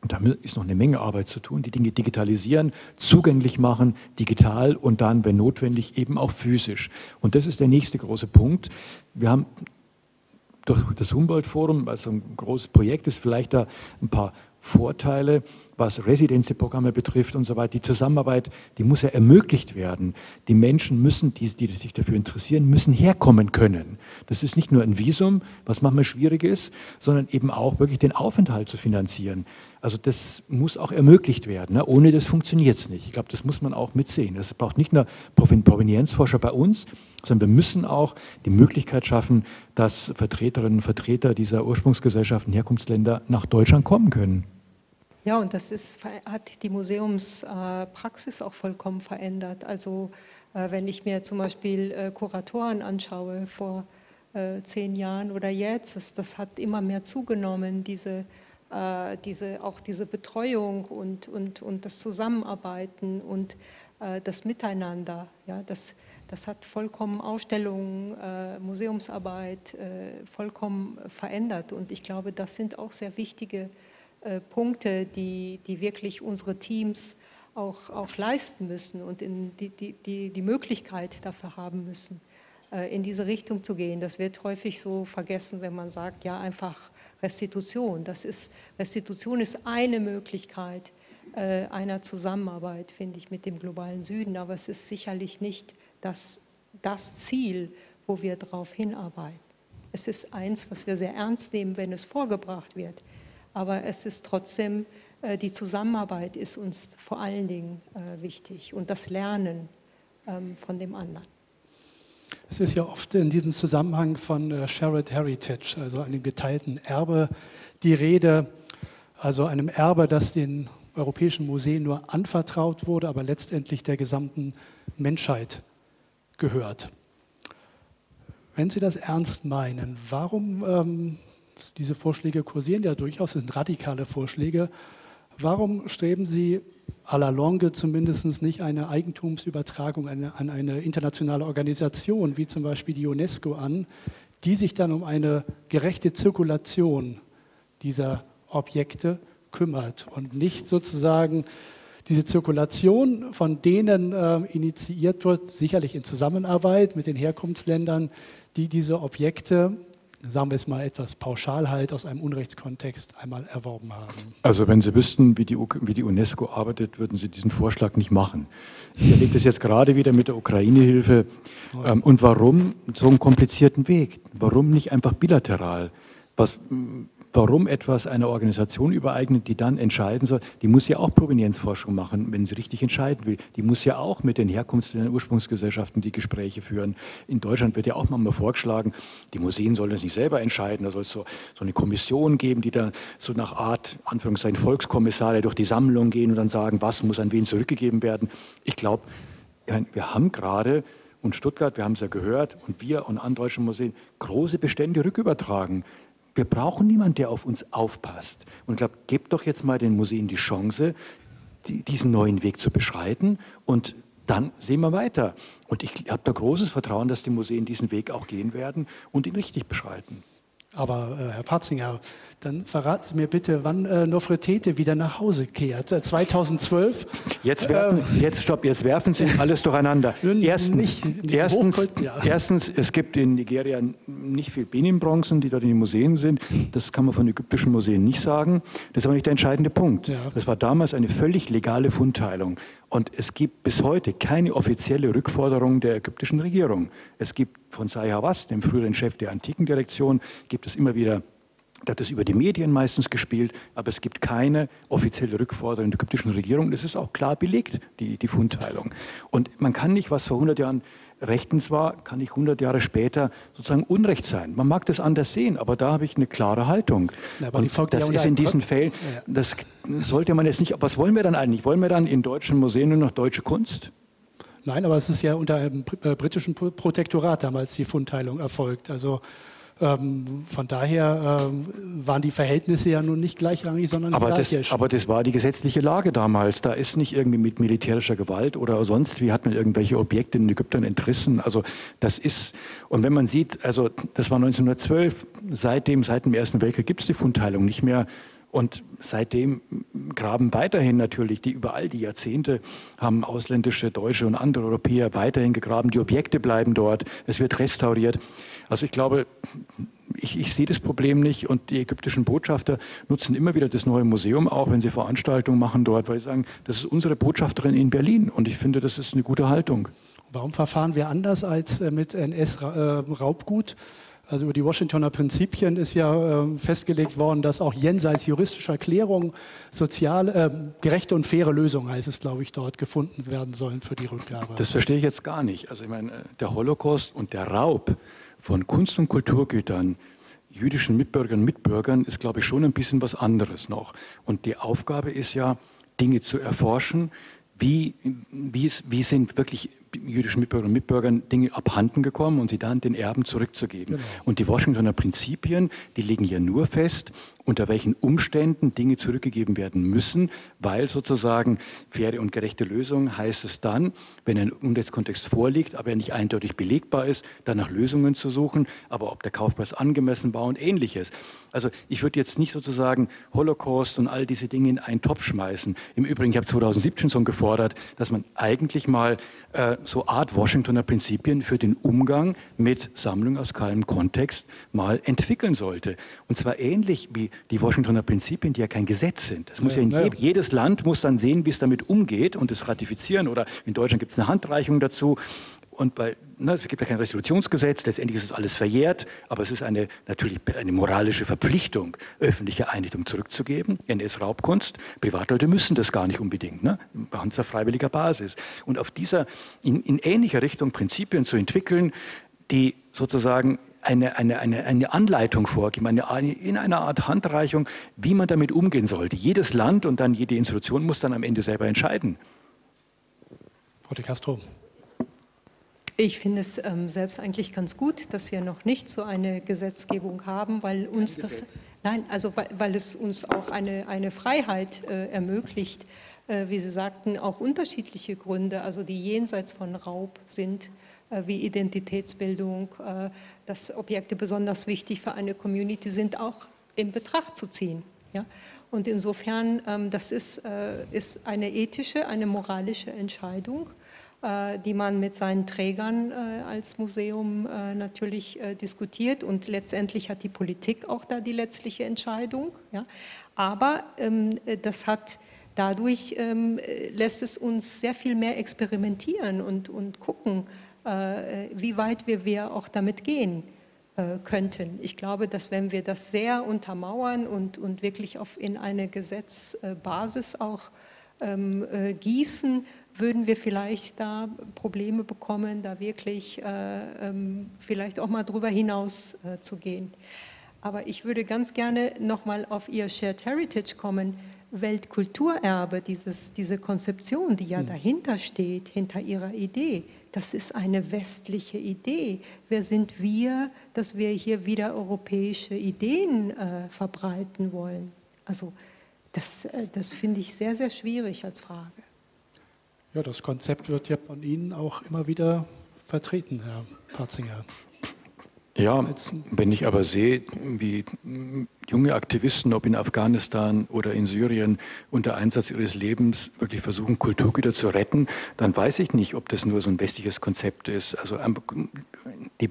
und da ist noch eine Menge Arbeit zu tun, die Dinge digitalisieren, zugänglich machen, digital und dann, wenn notwendig, eben auch physisch. Und das ist der nächste große Punkt. Wir haben durch das Humboldt-Forum, was ein großes Projekt ist, vielleicht da ein paar Vorteile was Residency-Programme betrifft und so weiter. Die Zusammenarbeit, die muss ja ermöglicht werden. Die Menschen müssen, die, die sich dafür interessieren, müssen herkommen können. Das ist nicht nur ein Visum, was manchmal schwierig ist, sondern eben auch wirklich den Aufenthalt zu finanzieren. Also das muss auch ermöglicht werden. Ne? Ohne das funktioniert es nicht. Ich glaube, das muss man auch mitsehen. Es braucht nicht nur Provenienzforscher bei uns, sondern wir müssen auch die Möglichkeit schaffen, dass Vertreterinnen und Vertreter dieser Ursprungsgesellschaften, Herkunftsländer nach Deutschland kommen können. Ja, und das ist, hat die Museumspraxis auch vollkommen verändert. Also äh, wenn ich mir zum Beispiel äh, Kuratoren anschaue vor äh, zehn Jahren oder jetzt, das, das hat immer mehr zugenommen, diese, diese, auch diese Betreuung und, und, und das Zusammenarbeiten und das Miteinander. Ja, das, Das hat vollkommen Ausstellungen, äh, Museumsarbeit äh, vollkommen verändert. Und ich glaube, das sind auch sehr wichtige äh, Punkte, die, die wirklich unsere Teams auch, auch leisten müssen und in die, die, die, die Möglichkeit dafür haben müssen, äh, in diese Richtung zu gehen. Das wird häufig so vergessen, wenn man sagt, ja, einfach Restitution. Das ist, Restitution ist eine Möglichkeit äh, einer Zusammenarbeit, finde ich, mit dem globalen Süden, aber es ist sicherlich nicht das, das Ziel, wo wir darauf hinarbeiten. Es ist eins, was wir sehr ernst nehmen, wenn es vorgebracht wird, aber es ist trotzdem, äh, die Zusammenarbeit ist uns vor allen Dingen äh, wichtig und das Lernen ähm, von dem anderen. Es ist ja oft in diesem Zusammenhang von äh, Shared Heritage, also einem geteilten Erbe, die Rede, also einem Erbe, das den europäischen Museen nur anvertraut wurde, aber letztendlich der gesamten Menschheit gehört. Wenn Sie das ernst meinen, warum ähm, diese Vorschläge kursieren ja durchaus, das sind radikale Vorschläge, warum streben Sie à la longue zumindest nicht eine Eigentumsübertragung an eine internationale Organisation, wie zum Beispiel die UNESCO, an, die sich dann um eine gerechte Zirkulation dieser Objekte kümmert und nicht sozusagen diese Zirkulation von denen äh, initiiert wird, sicherlich in Zusammenarbeit mit den Herkunftsländern, die diese Objekte sagen wir es mal etwas pauschal halt, aus einem Unrechtskontext einmal erworben haben. Also wenn Sie wüssten, wie die, wie die UNESCO arbeitet, würden Sie diesen Vorschlag nicht machen. Ich erlebe das jetzt gerade wieder mit der Ukraine-Hilfe. Ähm, und warum so einen komplizierten Weg? Warum nicht einfach bilateral? Was, warum etwas einer Organisation übereignet, die dann entscheiden soll, die muss ja auch Provenienzforschung machen, wenn sie richtig entscheiden will. Die muss ja auch mit den Herkunftsländern, Ursprungsgesellschaften die Gespräche führen. In Deutschland wird ja auch manchmal vorgeschlagen, die Museen sollen das nicht selber entscheiden, da soll es so, so eine Kommission geben, die da so nach Art, Anführungszeichen, Volkskommissare durch die Sammlung gehen und dann sagen, was muss an wen zurückgegeben werden. Ich glaube, wir haben gerade und Stuttgart, wir haben es ja gehört, und wir und andere deutsche Museen große Bestände rückübertragen. Wir brauchen niemanden, der auf uns aufpasst. Und ich glaube, gebt doch jetzt mal den Museen die Chance, die, diesen neuen Weg zu beschreiten und dann sehen wir weiter. Und ich habe da großes Vertrauen, dass die Museen diesen Weg auch gehen werden und ihn richtig beschreiten. Aber äh, Herr Patzinger, dann verraten Sie mir bitte, wann äh, Nofretete wieder nach Hause kehrt. 2012. Äh, jetzt werfen, äh, jetzt stopp, jetzt werfen Sie alles durcheinander. Erstens, nicht, erstens, ja. erstens, es gibt in Nigeria nicht viel Benin-Bronzen, die dort in den Museen sind. Das kann man von ägyptischen Museen nicht sagen. Das ist aber nicht der entscheidende Punkt. Ja. Das war damals eine völlig legale Fundteilung. Und es gibt bis heute keine offizielle Rückforderung der ägyptischen Regierung. Es gibt von Sai Hawass, dem früheren Chef der Antikendirektion, gibt es immer wieder das hat es über die Medien meistens gespielt, aber es gibt keine offizielle Rückforderung der ägyptischen Regierung. Das ist auch klar belegt, die, die Fundteilung. Und man kann nicht, was vor 100 Jahren rechtens war, kann nicht 100 Jahre später sozusagen Unrecht sein. Man mag das anders sehen, aber da habe ich eine klare Haltung. Ja, und das ist in diesen Fällen, das sollte man jetzt nicht, was wollen wir dann eigentlich? Wollen wir dann in deutschen Museen nur noch deutsche Kunst? Nein, aber es ist ja unter einem äh, britischen Protektorat damals die Fundteilung erfolgt. Also ähm, von daher ähm, waren die Verhältnisse ja nun nicht gleichrangig, sondern aber das, aber das war die gesetzliche Lage damals. Da ist nicht irgendwie mit militärischer Gewalt oder sonst wie hat man irgendwelche Objekte in Ägypten entrissen. Also das ist, und wenn man sieht, also das war 1912, seitdem, seit dem Ersten Weltkrieg gibt es die Fundteilung nicht mehr. Und seitdem graben weiterhin natürlich, die über all die Jahrzehnte haben ausländische, deutsche und andere Europäer weiterhin gegraben. Die Objekte bleiben dort, es wird restauriert. Also ich glaube, ich, ich, sehe das Problem nicht und die ägyptischen Botschafter nutzen immer wieder das neue Museum, auch wenn sie Veranstaltungen machen dort, weil sie sagen, das ist unsere Botschafterin in Berlin und ich finde, das ist eine gute Haltung. Warum verfahren wir anders als äh, mit NS-Raubgut? Also über die Washingtoner Prinzipien ist ja äh, festgelegt worden, dass auch jenseits juristischer Klärung sozial äh, gerechte und faire Lösungen, heißt es, glaube ich, dort gefunden werden sollen für die Rückgabe. Das verstehe ich jetzt gar nicht. Also ich meine, der Holocaust und der Raub von Kunst- und Kulturgütern jüdischen Mitbürgerinnen und Mitbürgern ist, glaube ich, schon ein bisschen was anderes noch. Und die Aufgabe ist ja, Dinge zu erforschen, wie, wie, wie sind wirklich jüdischen Mitbürgerinnen und Mitbürgern Dinge abhanden gekommen und sie dann den Erben zurückzugeben. Genau. Und die Washingtoner Prinzipien, die legen ja nur fest, unter welchen Umständen Dinge zurückgegeben werden müssen, weil sozusagen faire und gerechte Lösung heißt es dann, wenn ein Umweltkontext vorliegt, aber er nicht eindeutig belegbar ist, dann nach Lösungen zu suchen, aber ob der Kaufpreis angemessen war und ähnliches. Also ich würde jetzt nicht sozusagen Holocaust und all diese Dinge in einen Topf schmeißen. Im Übrigen, ich habe 2017 schon gefordert, dass man eigentlich mal äh, so Art Washingtoner Prinzipien für den Umgang mit Sammlungen aus keinem Kontext mal entwickeln sollte. Und zwar ähnlich wie die Washingtoner Prinzipien, die ja kein Gesetz sind. Das muss ja, ja, je, jedes Land muss dann sehen, wie es damit umgeht und es ratifizieren. Oder in Deutschland gibt es eine Handreichung dazu. Und bei, ne, es gibt ja kein Resolutionsgesetz, letztendlich ist es alles verjährt, aber es ist eine, natürlich eine moralische Verpflichtung, öffentliche Einrichtungen zurückzugeben. NS-Raubkunst, Privatleute müssen das gar nicht unbedingt, ne? machen es auf freiwilliger Basis. Und auf dieser, in, in ähnlicher Richtung Prinzipien zu entwickeln, die sozusagen eine, eine, eine, eine Anleitung vorgeben, eine, in einer Art Handreichung, wie man damit umgehen sollte. Jedes Land und dann jede Institution muss dann am Ende selber entscheiden. Frau de Castro. Ich finde es ähm, selbst eigentlich ganz gut, dass wir noch nicht so eine Gesetzgebung haben, weil uns das, nein, also weil, weil, es uns auch eine, eine Freiheit äh, ermöglicht, äh, wie Sie sagten, auch unterschiedliche Gründe, also die jenseits von Raub sind, äh, wie Identitätsbildung, äh, dass Objekte besonders wichtig für eine Community sind, auch in Betracht zu ziehen. Ja? Und insofern, ähm, das ist, äh, ist eine ethische, eine moralische Entscheidung, die man mit seinen Trägern als Museum natürlich diskutiert. Und letztendlich hat die Politik auch da die letztliche Entscheidung. Aber ähm, das hat dadurch ähm, lässt es uns sehr viel mehr experimentieren und, und gucken, äh, wie weit wir, wir auch damit gehen äh, könnten. Ich glaube, dass wenn wir das sehr untermauern und, und wirklich auf, in eine Gesetzbasis auch ähm, äh, gießen, würden wir vielleicht da Probleme bekommen, da wirklich äh, ähm, vielleicht auch mal drüber hinaus äh, zu gehen. Aber ich würde ganz gerne nochmal auf Ihr Shared Heritage kommen. Weltkulturerbe, dieses, diese Konzeption, die ja hm. dahinter steht, hinter Ihrer Idee, das ist eine westliche Idee. Wer sind wir, dass wir hier wieder europäische Ideen äh, verbreiten wollen? Also das, äh, das finde ich sehr, sehr schwierig als Frage. Ja, das Konzept wird ja von Ihnen auch immer wieder vertreten, Herr Patzinger. Ja, wenn ich aber sehe, wie junge Aktivisten, ob in Afghanistan oder in Syrien, unter Einsatz ihres Lebens wirklich versuchen, Kulturgüter zu retten, dann weiß ich nicht, ob das nur so ein westliches Konzept ist. Also die,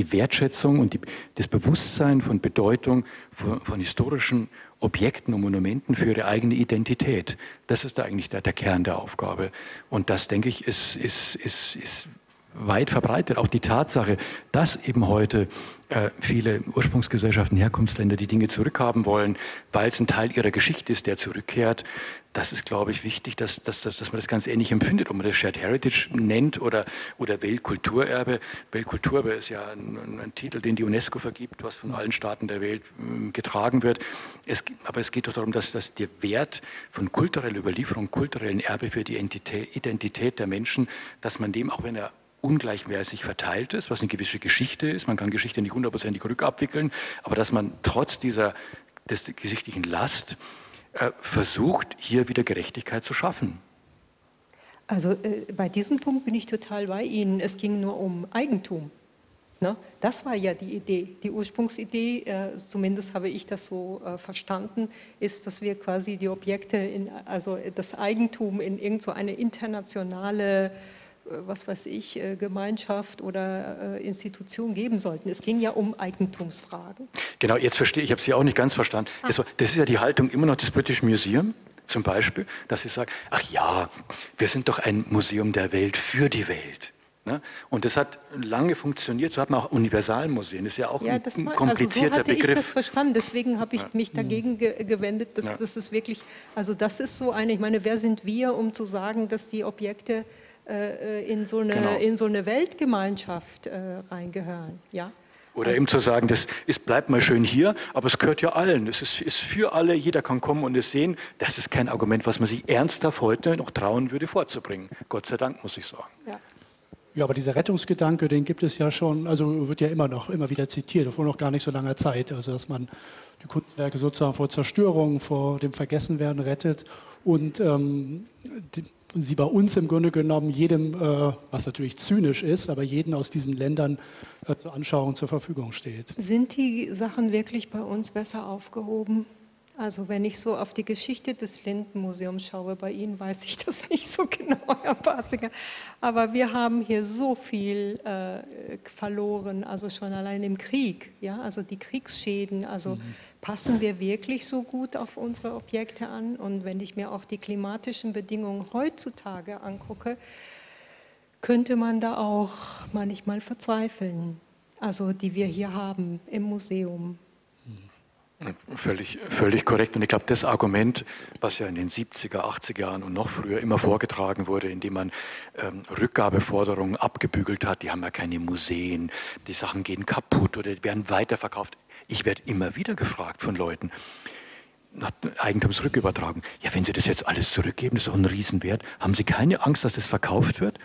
die Wertschätzung und die, das Bewusstsein von Bedeutung von, von, historischen Objekten und Monumenten für ihre eigene Identität, das ist da eigentlich der, der Kern der Aufgabe. Und das, denke ich, ist, ist, ist, ist weit verbreitet. Auch die Tatsache, dass eben heute äh, viele Ursprungsgesellschaften, Herkunftsländer die Dinge zurückhaben wollen, weil es ein Teil ihrer Geschichte ist, der zurückkehrt. Das ist, glaube ich, wichtig, dass, dass, dass, dass man das ganz ähnlich empfindet, ob man das Shared Heritage nennt oder, oder Weltkulturerbe. Weltkulturerbe ist ja ein, ein Titel, den die UNESCO vergibt, was von allen Staaten der Welt äh, getragen wird. Es, aber es geht doch darum, dass, dass der Wert von kultureller Überlieferung, kulturellen Erbe für die Identität der Menschen, dass man dem, auch wenn er ungleichmäßig verteilt ist, was eine gewisse Geschichte ist. Man kann Geschichte nicht hundertprozentig rückabwickeln, aber dass man trotz dieser des geschichtlichen Last äh, versucht, hier wieder Gerechtigkeit zu schaffen. Also äh, bei diesem Punkt bin ich total bei Ihnen. Es ging nur um Eigentum. Ne? Das war ja die Idee. Die Ursprungsidee, äh, zumindest habe ich das so äh, verstanden, ist, dass wir quasi die Objekte, in, also das Eigentum in irgendeine so internationale was weiß ich, äh, Gemeinschaft oder äh, Institution geben sollten. Es ging ja um Eigentumsfragen. Genau, jetzt verstehe ich, ich habe Sie auch nicht ganz verstanden. Ah. Das ist ja die Haltung immer noch des British Museum zum Beispiel, dass sie sagen, ach ja, wir sind doch ein Museum der Welt für die Welt. Ne? Und das hat lange funktioniert. So hat man auch Universalmuseen. Das ist ja auch ja, ein, war, komplizierter also so hatte Begriff. Ich das verstanden. Deswegen habe ich ja. mich dagegen ge gewendet. Dass, ja. Das ist wirklich, also das ist so eine. Ich meine, wer sind wir, um zu sagen, dass die Objekte äh, in, so eine, genau. in so eine Weltgemeinschaft äh, reingehören. Ja? Oder also, eben zu sagen, das ist, bleibt mal schön hier, aber es gehört ja allen. Es ist, ist für alle, jeder kann kommen und es sehen. Das ist kein Argument, was man sich ernsthaft heute noch trauen würde vorzubringen. Gott sei Dank, muss ich sagen. Ja. Ja, aber dieser Rettungsgedanke, den gibt es ja schon, also wird ja immer noch, immer wieder zitiert, vor noch gar nicht so langer Zeit. Also, dass man die Kunstwerke sozusagen vor Zerstörung, vor dem Vergessenwerden rettet und ähm, die, sie bei uns im Grunde genommen jedem, äh, was natürlich zynisch ist, aber jeden aus diesen Ländern äh, zur Anschauung zur Verfügung steht. Sind die Sachen wirklich bei uns besser aufgehoben? Also wenn ich so auf die Geschichte des Lindenmuseums schaue, bei Ihnen weiß ich das nicht so genau, Herr Basinger, aber wir haben hier so viel äh, verloren, also schon allein im Krieg, ja, also die Kriegsschäden, also mhm. passen wir wirklich so gut auf unsere Objekte an? Und wenn ich mir auch die klimatischen Bedingungen heutzutage angucke, könnte man da auch manchmal verzweifeln, also die wir hier haben im Museum. Völlig, völlig korrekt. Und ich glaube, das Argument, was ja in den 70er, 80er Jahren und noch früher immer vorgetragen wurde, indem man ähm, Rückgabeforderungen abgebügelt hat, die haben ja keine Museen, die Sachen gehen kaputt oder werden weiterverkauft. Ich werde immer wieder gefragt von Leuten, nach Eigentumsrückübertragung. Ja, wenn Sie das jetzt alles zurückgeben, das ist doch ein Riesenwert. Haben Sie keine Angst, dass das verkauft wird?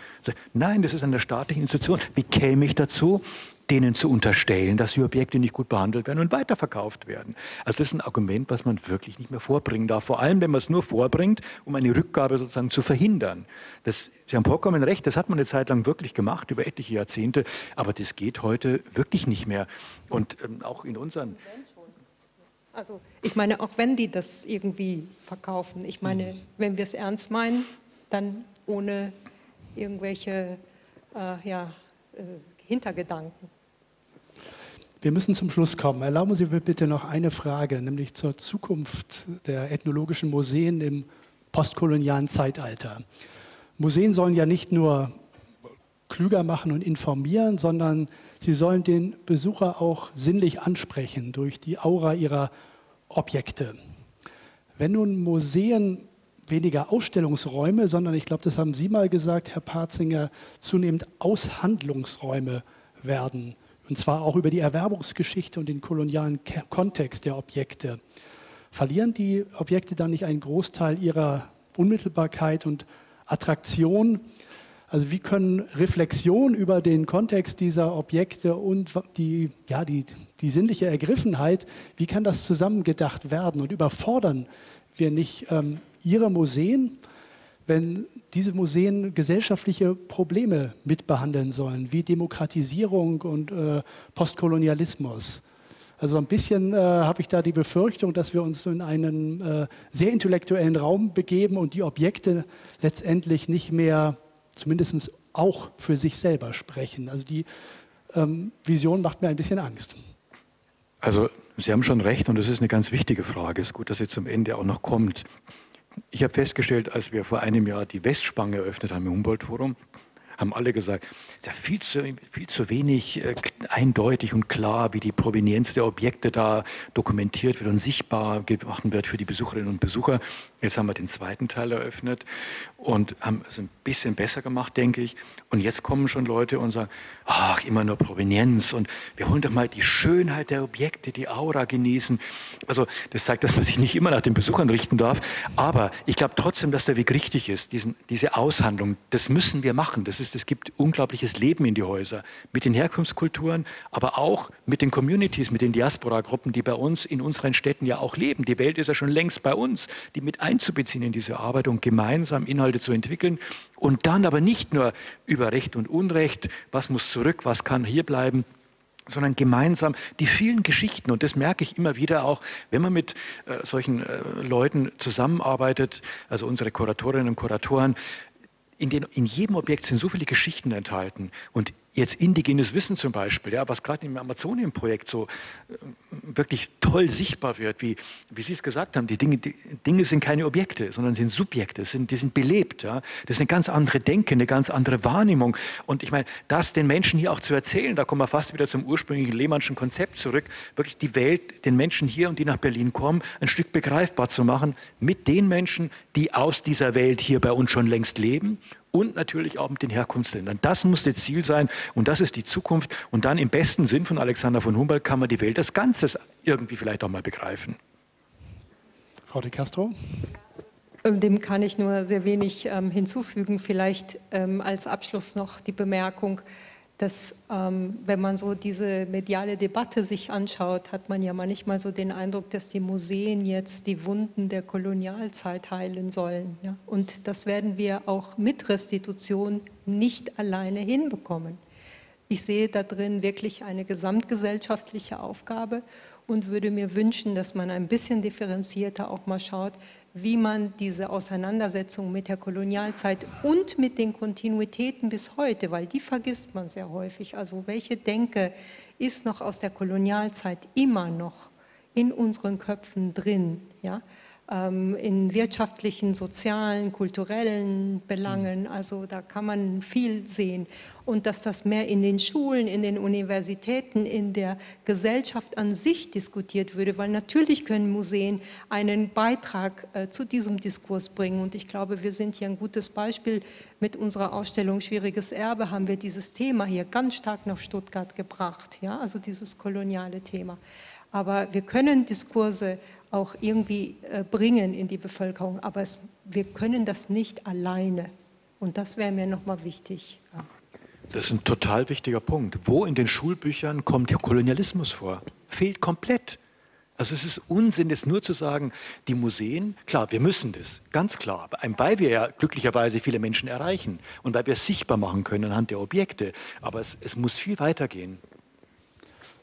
Nein, das ist eine staatliche Institution. Wie käme ich dazu? Denen zu unterstellen, dass die Objekte nicht gut behandelt werden und weiterverkauft werden. Also das ist ein Argument, was man wirklich nicht mehr vorbringen darf. Vor allem, wenn man es nur vorbringt, um eine Rückgabe sozusagen zu verhindern. Das, Sie haben vollkommen recht, das hat man eine Zeit lang wirklich gemacht, über etliche Jahrzehnte, aber das geht heute wirklich nicht mehr. Und ähm, auch in unseren... Also ich meine, auch wenn die das irgendwie verkaufen, ich meine, mhm. wenn wir es ernst meinen, dann ohne irgendwelche äh, ja, äh, Hintergedanken. Wir müssen zum Schluss kommen. Erlauben Sie mir bitte noch eine Frage, nämlich zur Zukunft der ethnologischen Museen im postkolonialen Zeitalter. Museen sollen ja nicht nur klüger machen und informieren, sondern sie sollen den Besucher auch sinnlich ansprechen durch die Aura ihrer Objekte. Wenn nun Museen weniger Ausstellungsräume, sondern ich glaube, das haben Sie mal gesagt, Herr Parzinger, zunehmend Aushandlungsräume werden, und zwar auch über die Erwerbungsgeschichte und den kolonialen Kontext der Objekte. Verlieren die Objekte dann nicht einen Großteil ihrer Unmittelbarkeit und Attraktion? Also wie können Reflexion über den Kontext dieser Objekte und die, ja, die, die sinnliche Ergriffenheit, wie kann das zusammengedacht werden? Und überfordern wir nicht ähm, Ihre Museen, wenn diese Museen gesellschaftliche Probleme mitbehandeln sollen, wie Demokratisierung und äh, Postkolonialismus. Also ein bisschen äh, habe ich da die Befürchtung, dass wir uns in einen äh, sehr intellektuellen Raum begeben und die Objekte letztendlich nicht mehr, zumindest auch für sich selber sprechen. Also die ähm, Vision macht mir ein bisschen Angst. Also Sie haben schon recht und das ist eine ganz wichtige Frage. Es ist gut, dass sie zum Ende auch noch kommt. Ich habe festgestellt, als wir vor einem Jahr die Westspange eröffnet haben im Humboldt-Forum, haben alle gesagt, es ist ja viel zu, viel zu wenig äh, eindeutig und klar, wie die Provenienz der Objekte da dokumentiert wird und sichtbar gemacht wird für die Besucherinnen und Besucher. Jetzt haben wir den zweiten Teil eröffnet und haben es ein bisschen besser gemacht, denke ich. Und jetzt kommen schon Leute und sagen, ach, immer nur Provenienz und wir wollen doch mal die Schönheit der Objekte, die Aura genießen. Also das zeigt, dass man sich nicht immer nach den Besuchern richten darf. Aber ich glaube trotzdem, dass der Weg richtig ist, diesen, diese Aushandlung, das müssen wir machen. Das ist, es gibt unglaubliches Leben in die Häuser mit den Herkunftskulturen, aber auch mit den Communities, mit den Diaspora-Gruppen, die bei uns in unseren Städten ja auch leben. Die Welt ist ja schon längst bei uns, die mit einzubeziehen in diese Arbeit und gemeinsam Inhalte zu entwickeln und dann aber nicht nur über Recht und Unrecht, was muss zurück, was kann hier bleiben, sondern gemeinsam die vielen Geschichten. Und das merke ich immer wieder auch, wenn man mit äh, solchen äh, Leuten zusammenarbeitet, also unsere Kuratorinnen und Kuratoren, in, den, in jedem Objekt sind so viele Geschichten enthalten. Und jetzt indigenes Wissen zum Beispiel, ja, was gerade im Amazonien-Projekt so äh, wirklich toll sichtbar wird, wie, wie Sie es gesagt haben, die Dinge, die Dinge sind keine Objekte, sondern sind Subjekte, sind, die sind belebt. Ja. Das ist eine ganz andere Denke, eine ganz andere Wahrnehmung. Und ich meine, das den Menschen hier auch zu erzählen, da kommen wir fast wieder zum ursprünglichen Lehmannschen Konzept zurück, wirklich die Welt den Menschen hier und die nach Berlin kommen, ein Stück begreifbar zu machen mit den Menschen, die aus dieser Welt hier bei uns schon längst leben und natürlich auch mit den Herkunftsländern. Das muss das Ziel sein und das ist die Zukunft. Und dann im besten Sinn von Alexander von Humboldt kann man die Welt als Ganzes irgendwie vielleicht auch mal begreifen. Frau de Castro? Ähm, dem kann ich nur sehr wenig ähm, hinzufügen. Vielleicht ähm, als Abschluss noch die Bemerkung, dass ähm, wenn man so diese mediale Debatte sich anschaut, hat man ja manchmal so den Eindruck, dass die Museen jetzt die Wunden der Kolonialzeit heilen sollen. Ja? Und das werden wir auch mit Restitution nicht alleine hinbekommen. Ich sehe da drin wirklich eine gesamtgesellschaftliche Aufgabe und würde mir wünschen, dass man ein bisschen differenzierter auch mal schaut, wie man diese Auseinandersetzung mit der Kolonialzeit und mit den Kontinuitäten bis heute, weil die vergisst man sehr häufig, also welche Denke ist noch aus der Kolonialzeit immer noch in unseren Köpfen drin, ja? Ähm, in wirtschaftlichen, sozialen, kulturellen Belangen. Mhm. Also da kann man viel sehen. Und dass das mehr in den Schulen, in den Universitäten, in der Gesellschaft an sich diskutiert würde, weil natürlich können Museen einen Beitrag äh, zu diesem Diskurs bringen. Und ich glaube, wir sind hier ein gutes Beispiel. Mit unserer Ausstellung Schwieriges Erbe haben wir dieses Thema hier ganz stark nach Stuttgart gebracht, ja? also dieses koloniale Thema. Aber wir können Diskurse auch irgendwie äh, bringen in die Bevölkerung. Aber es, wir können das nicht alleine. Und das wäre mir nochmal wichtig. Das ist ein total wichtiger Punkt. Wo in den Schulbüchern kommt Kolonialismus vor? Fehlt komplett. Also es ist Unsinn, das nur zu sagen, die Museen, klar, wir müssen das, ganz klar, weil wir ja glücklicherweise viele Menschen erreichen und weil wir es sichtbar machen können anhand der Objekte. Aber es, es muss viel weitergehen.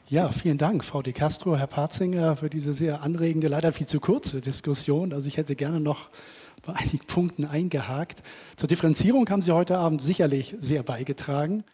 Ja, vielen Dank, Frau de Castro, Herr Parzinger, für diese sehr anregende, leider viel zu kurze Diskussion. Also ich hätte gerne noch bei einigen Punkten eingehakt. Zur Differenzierung haben Sie heute Abend sicherlich sehr beigetragen.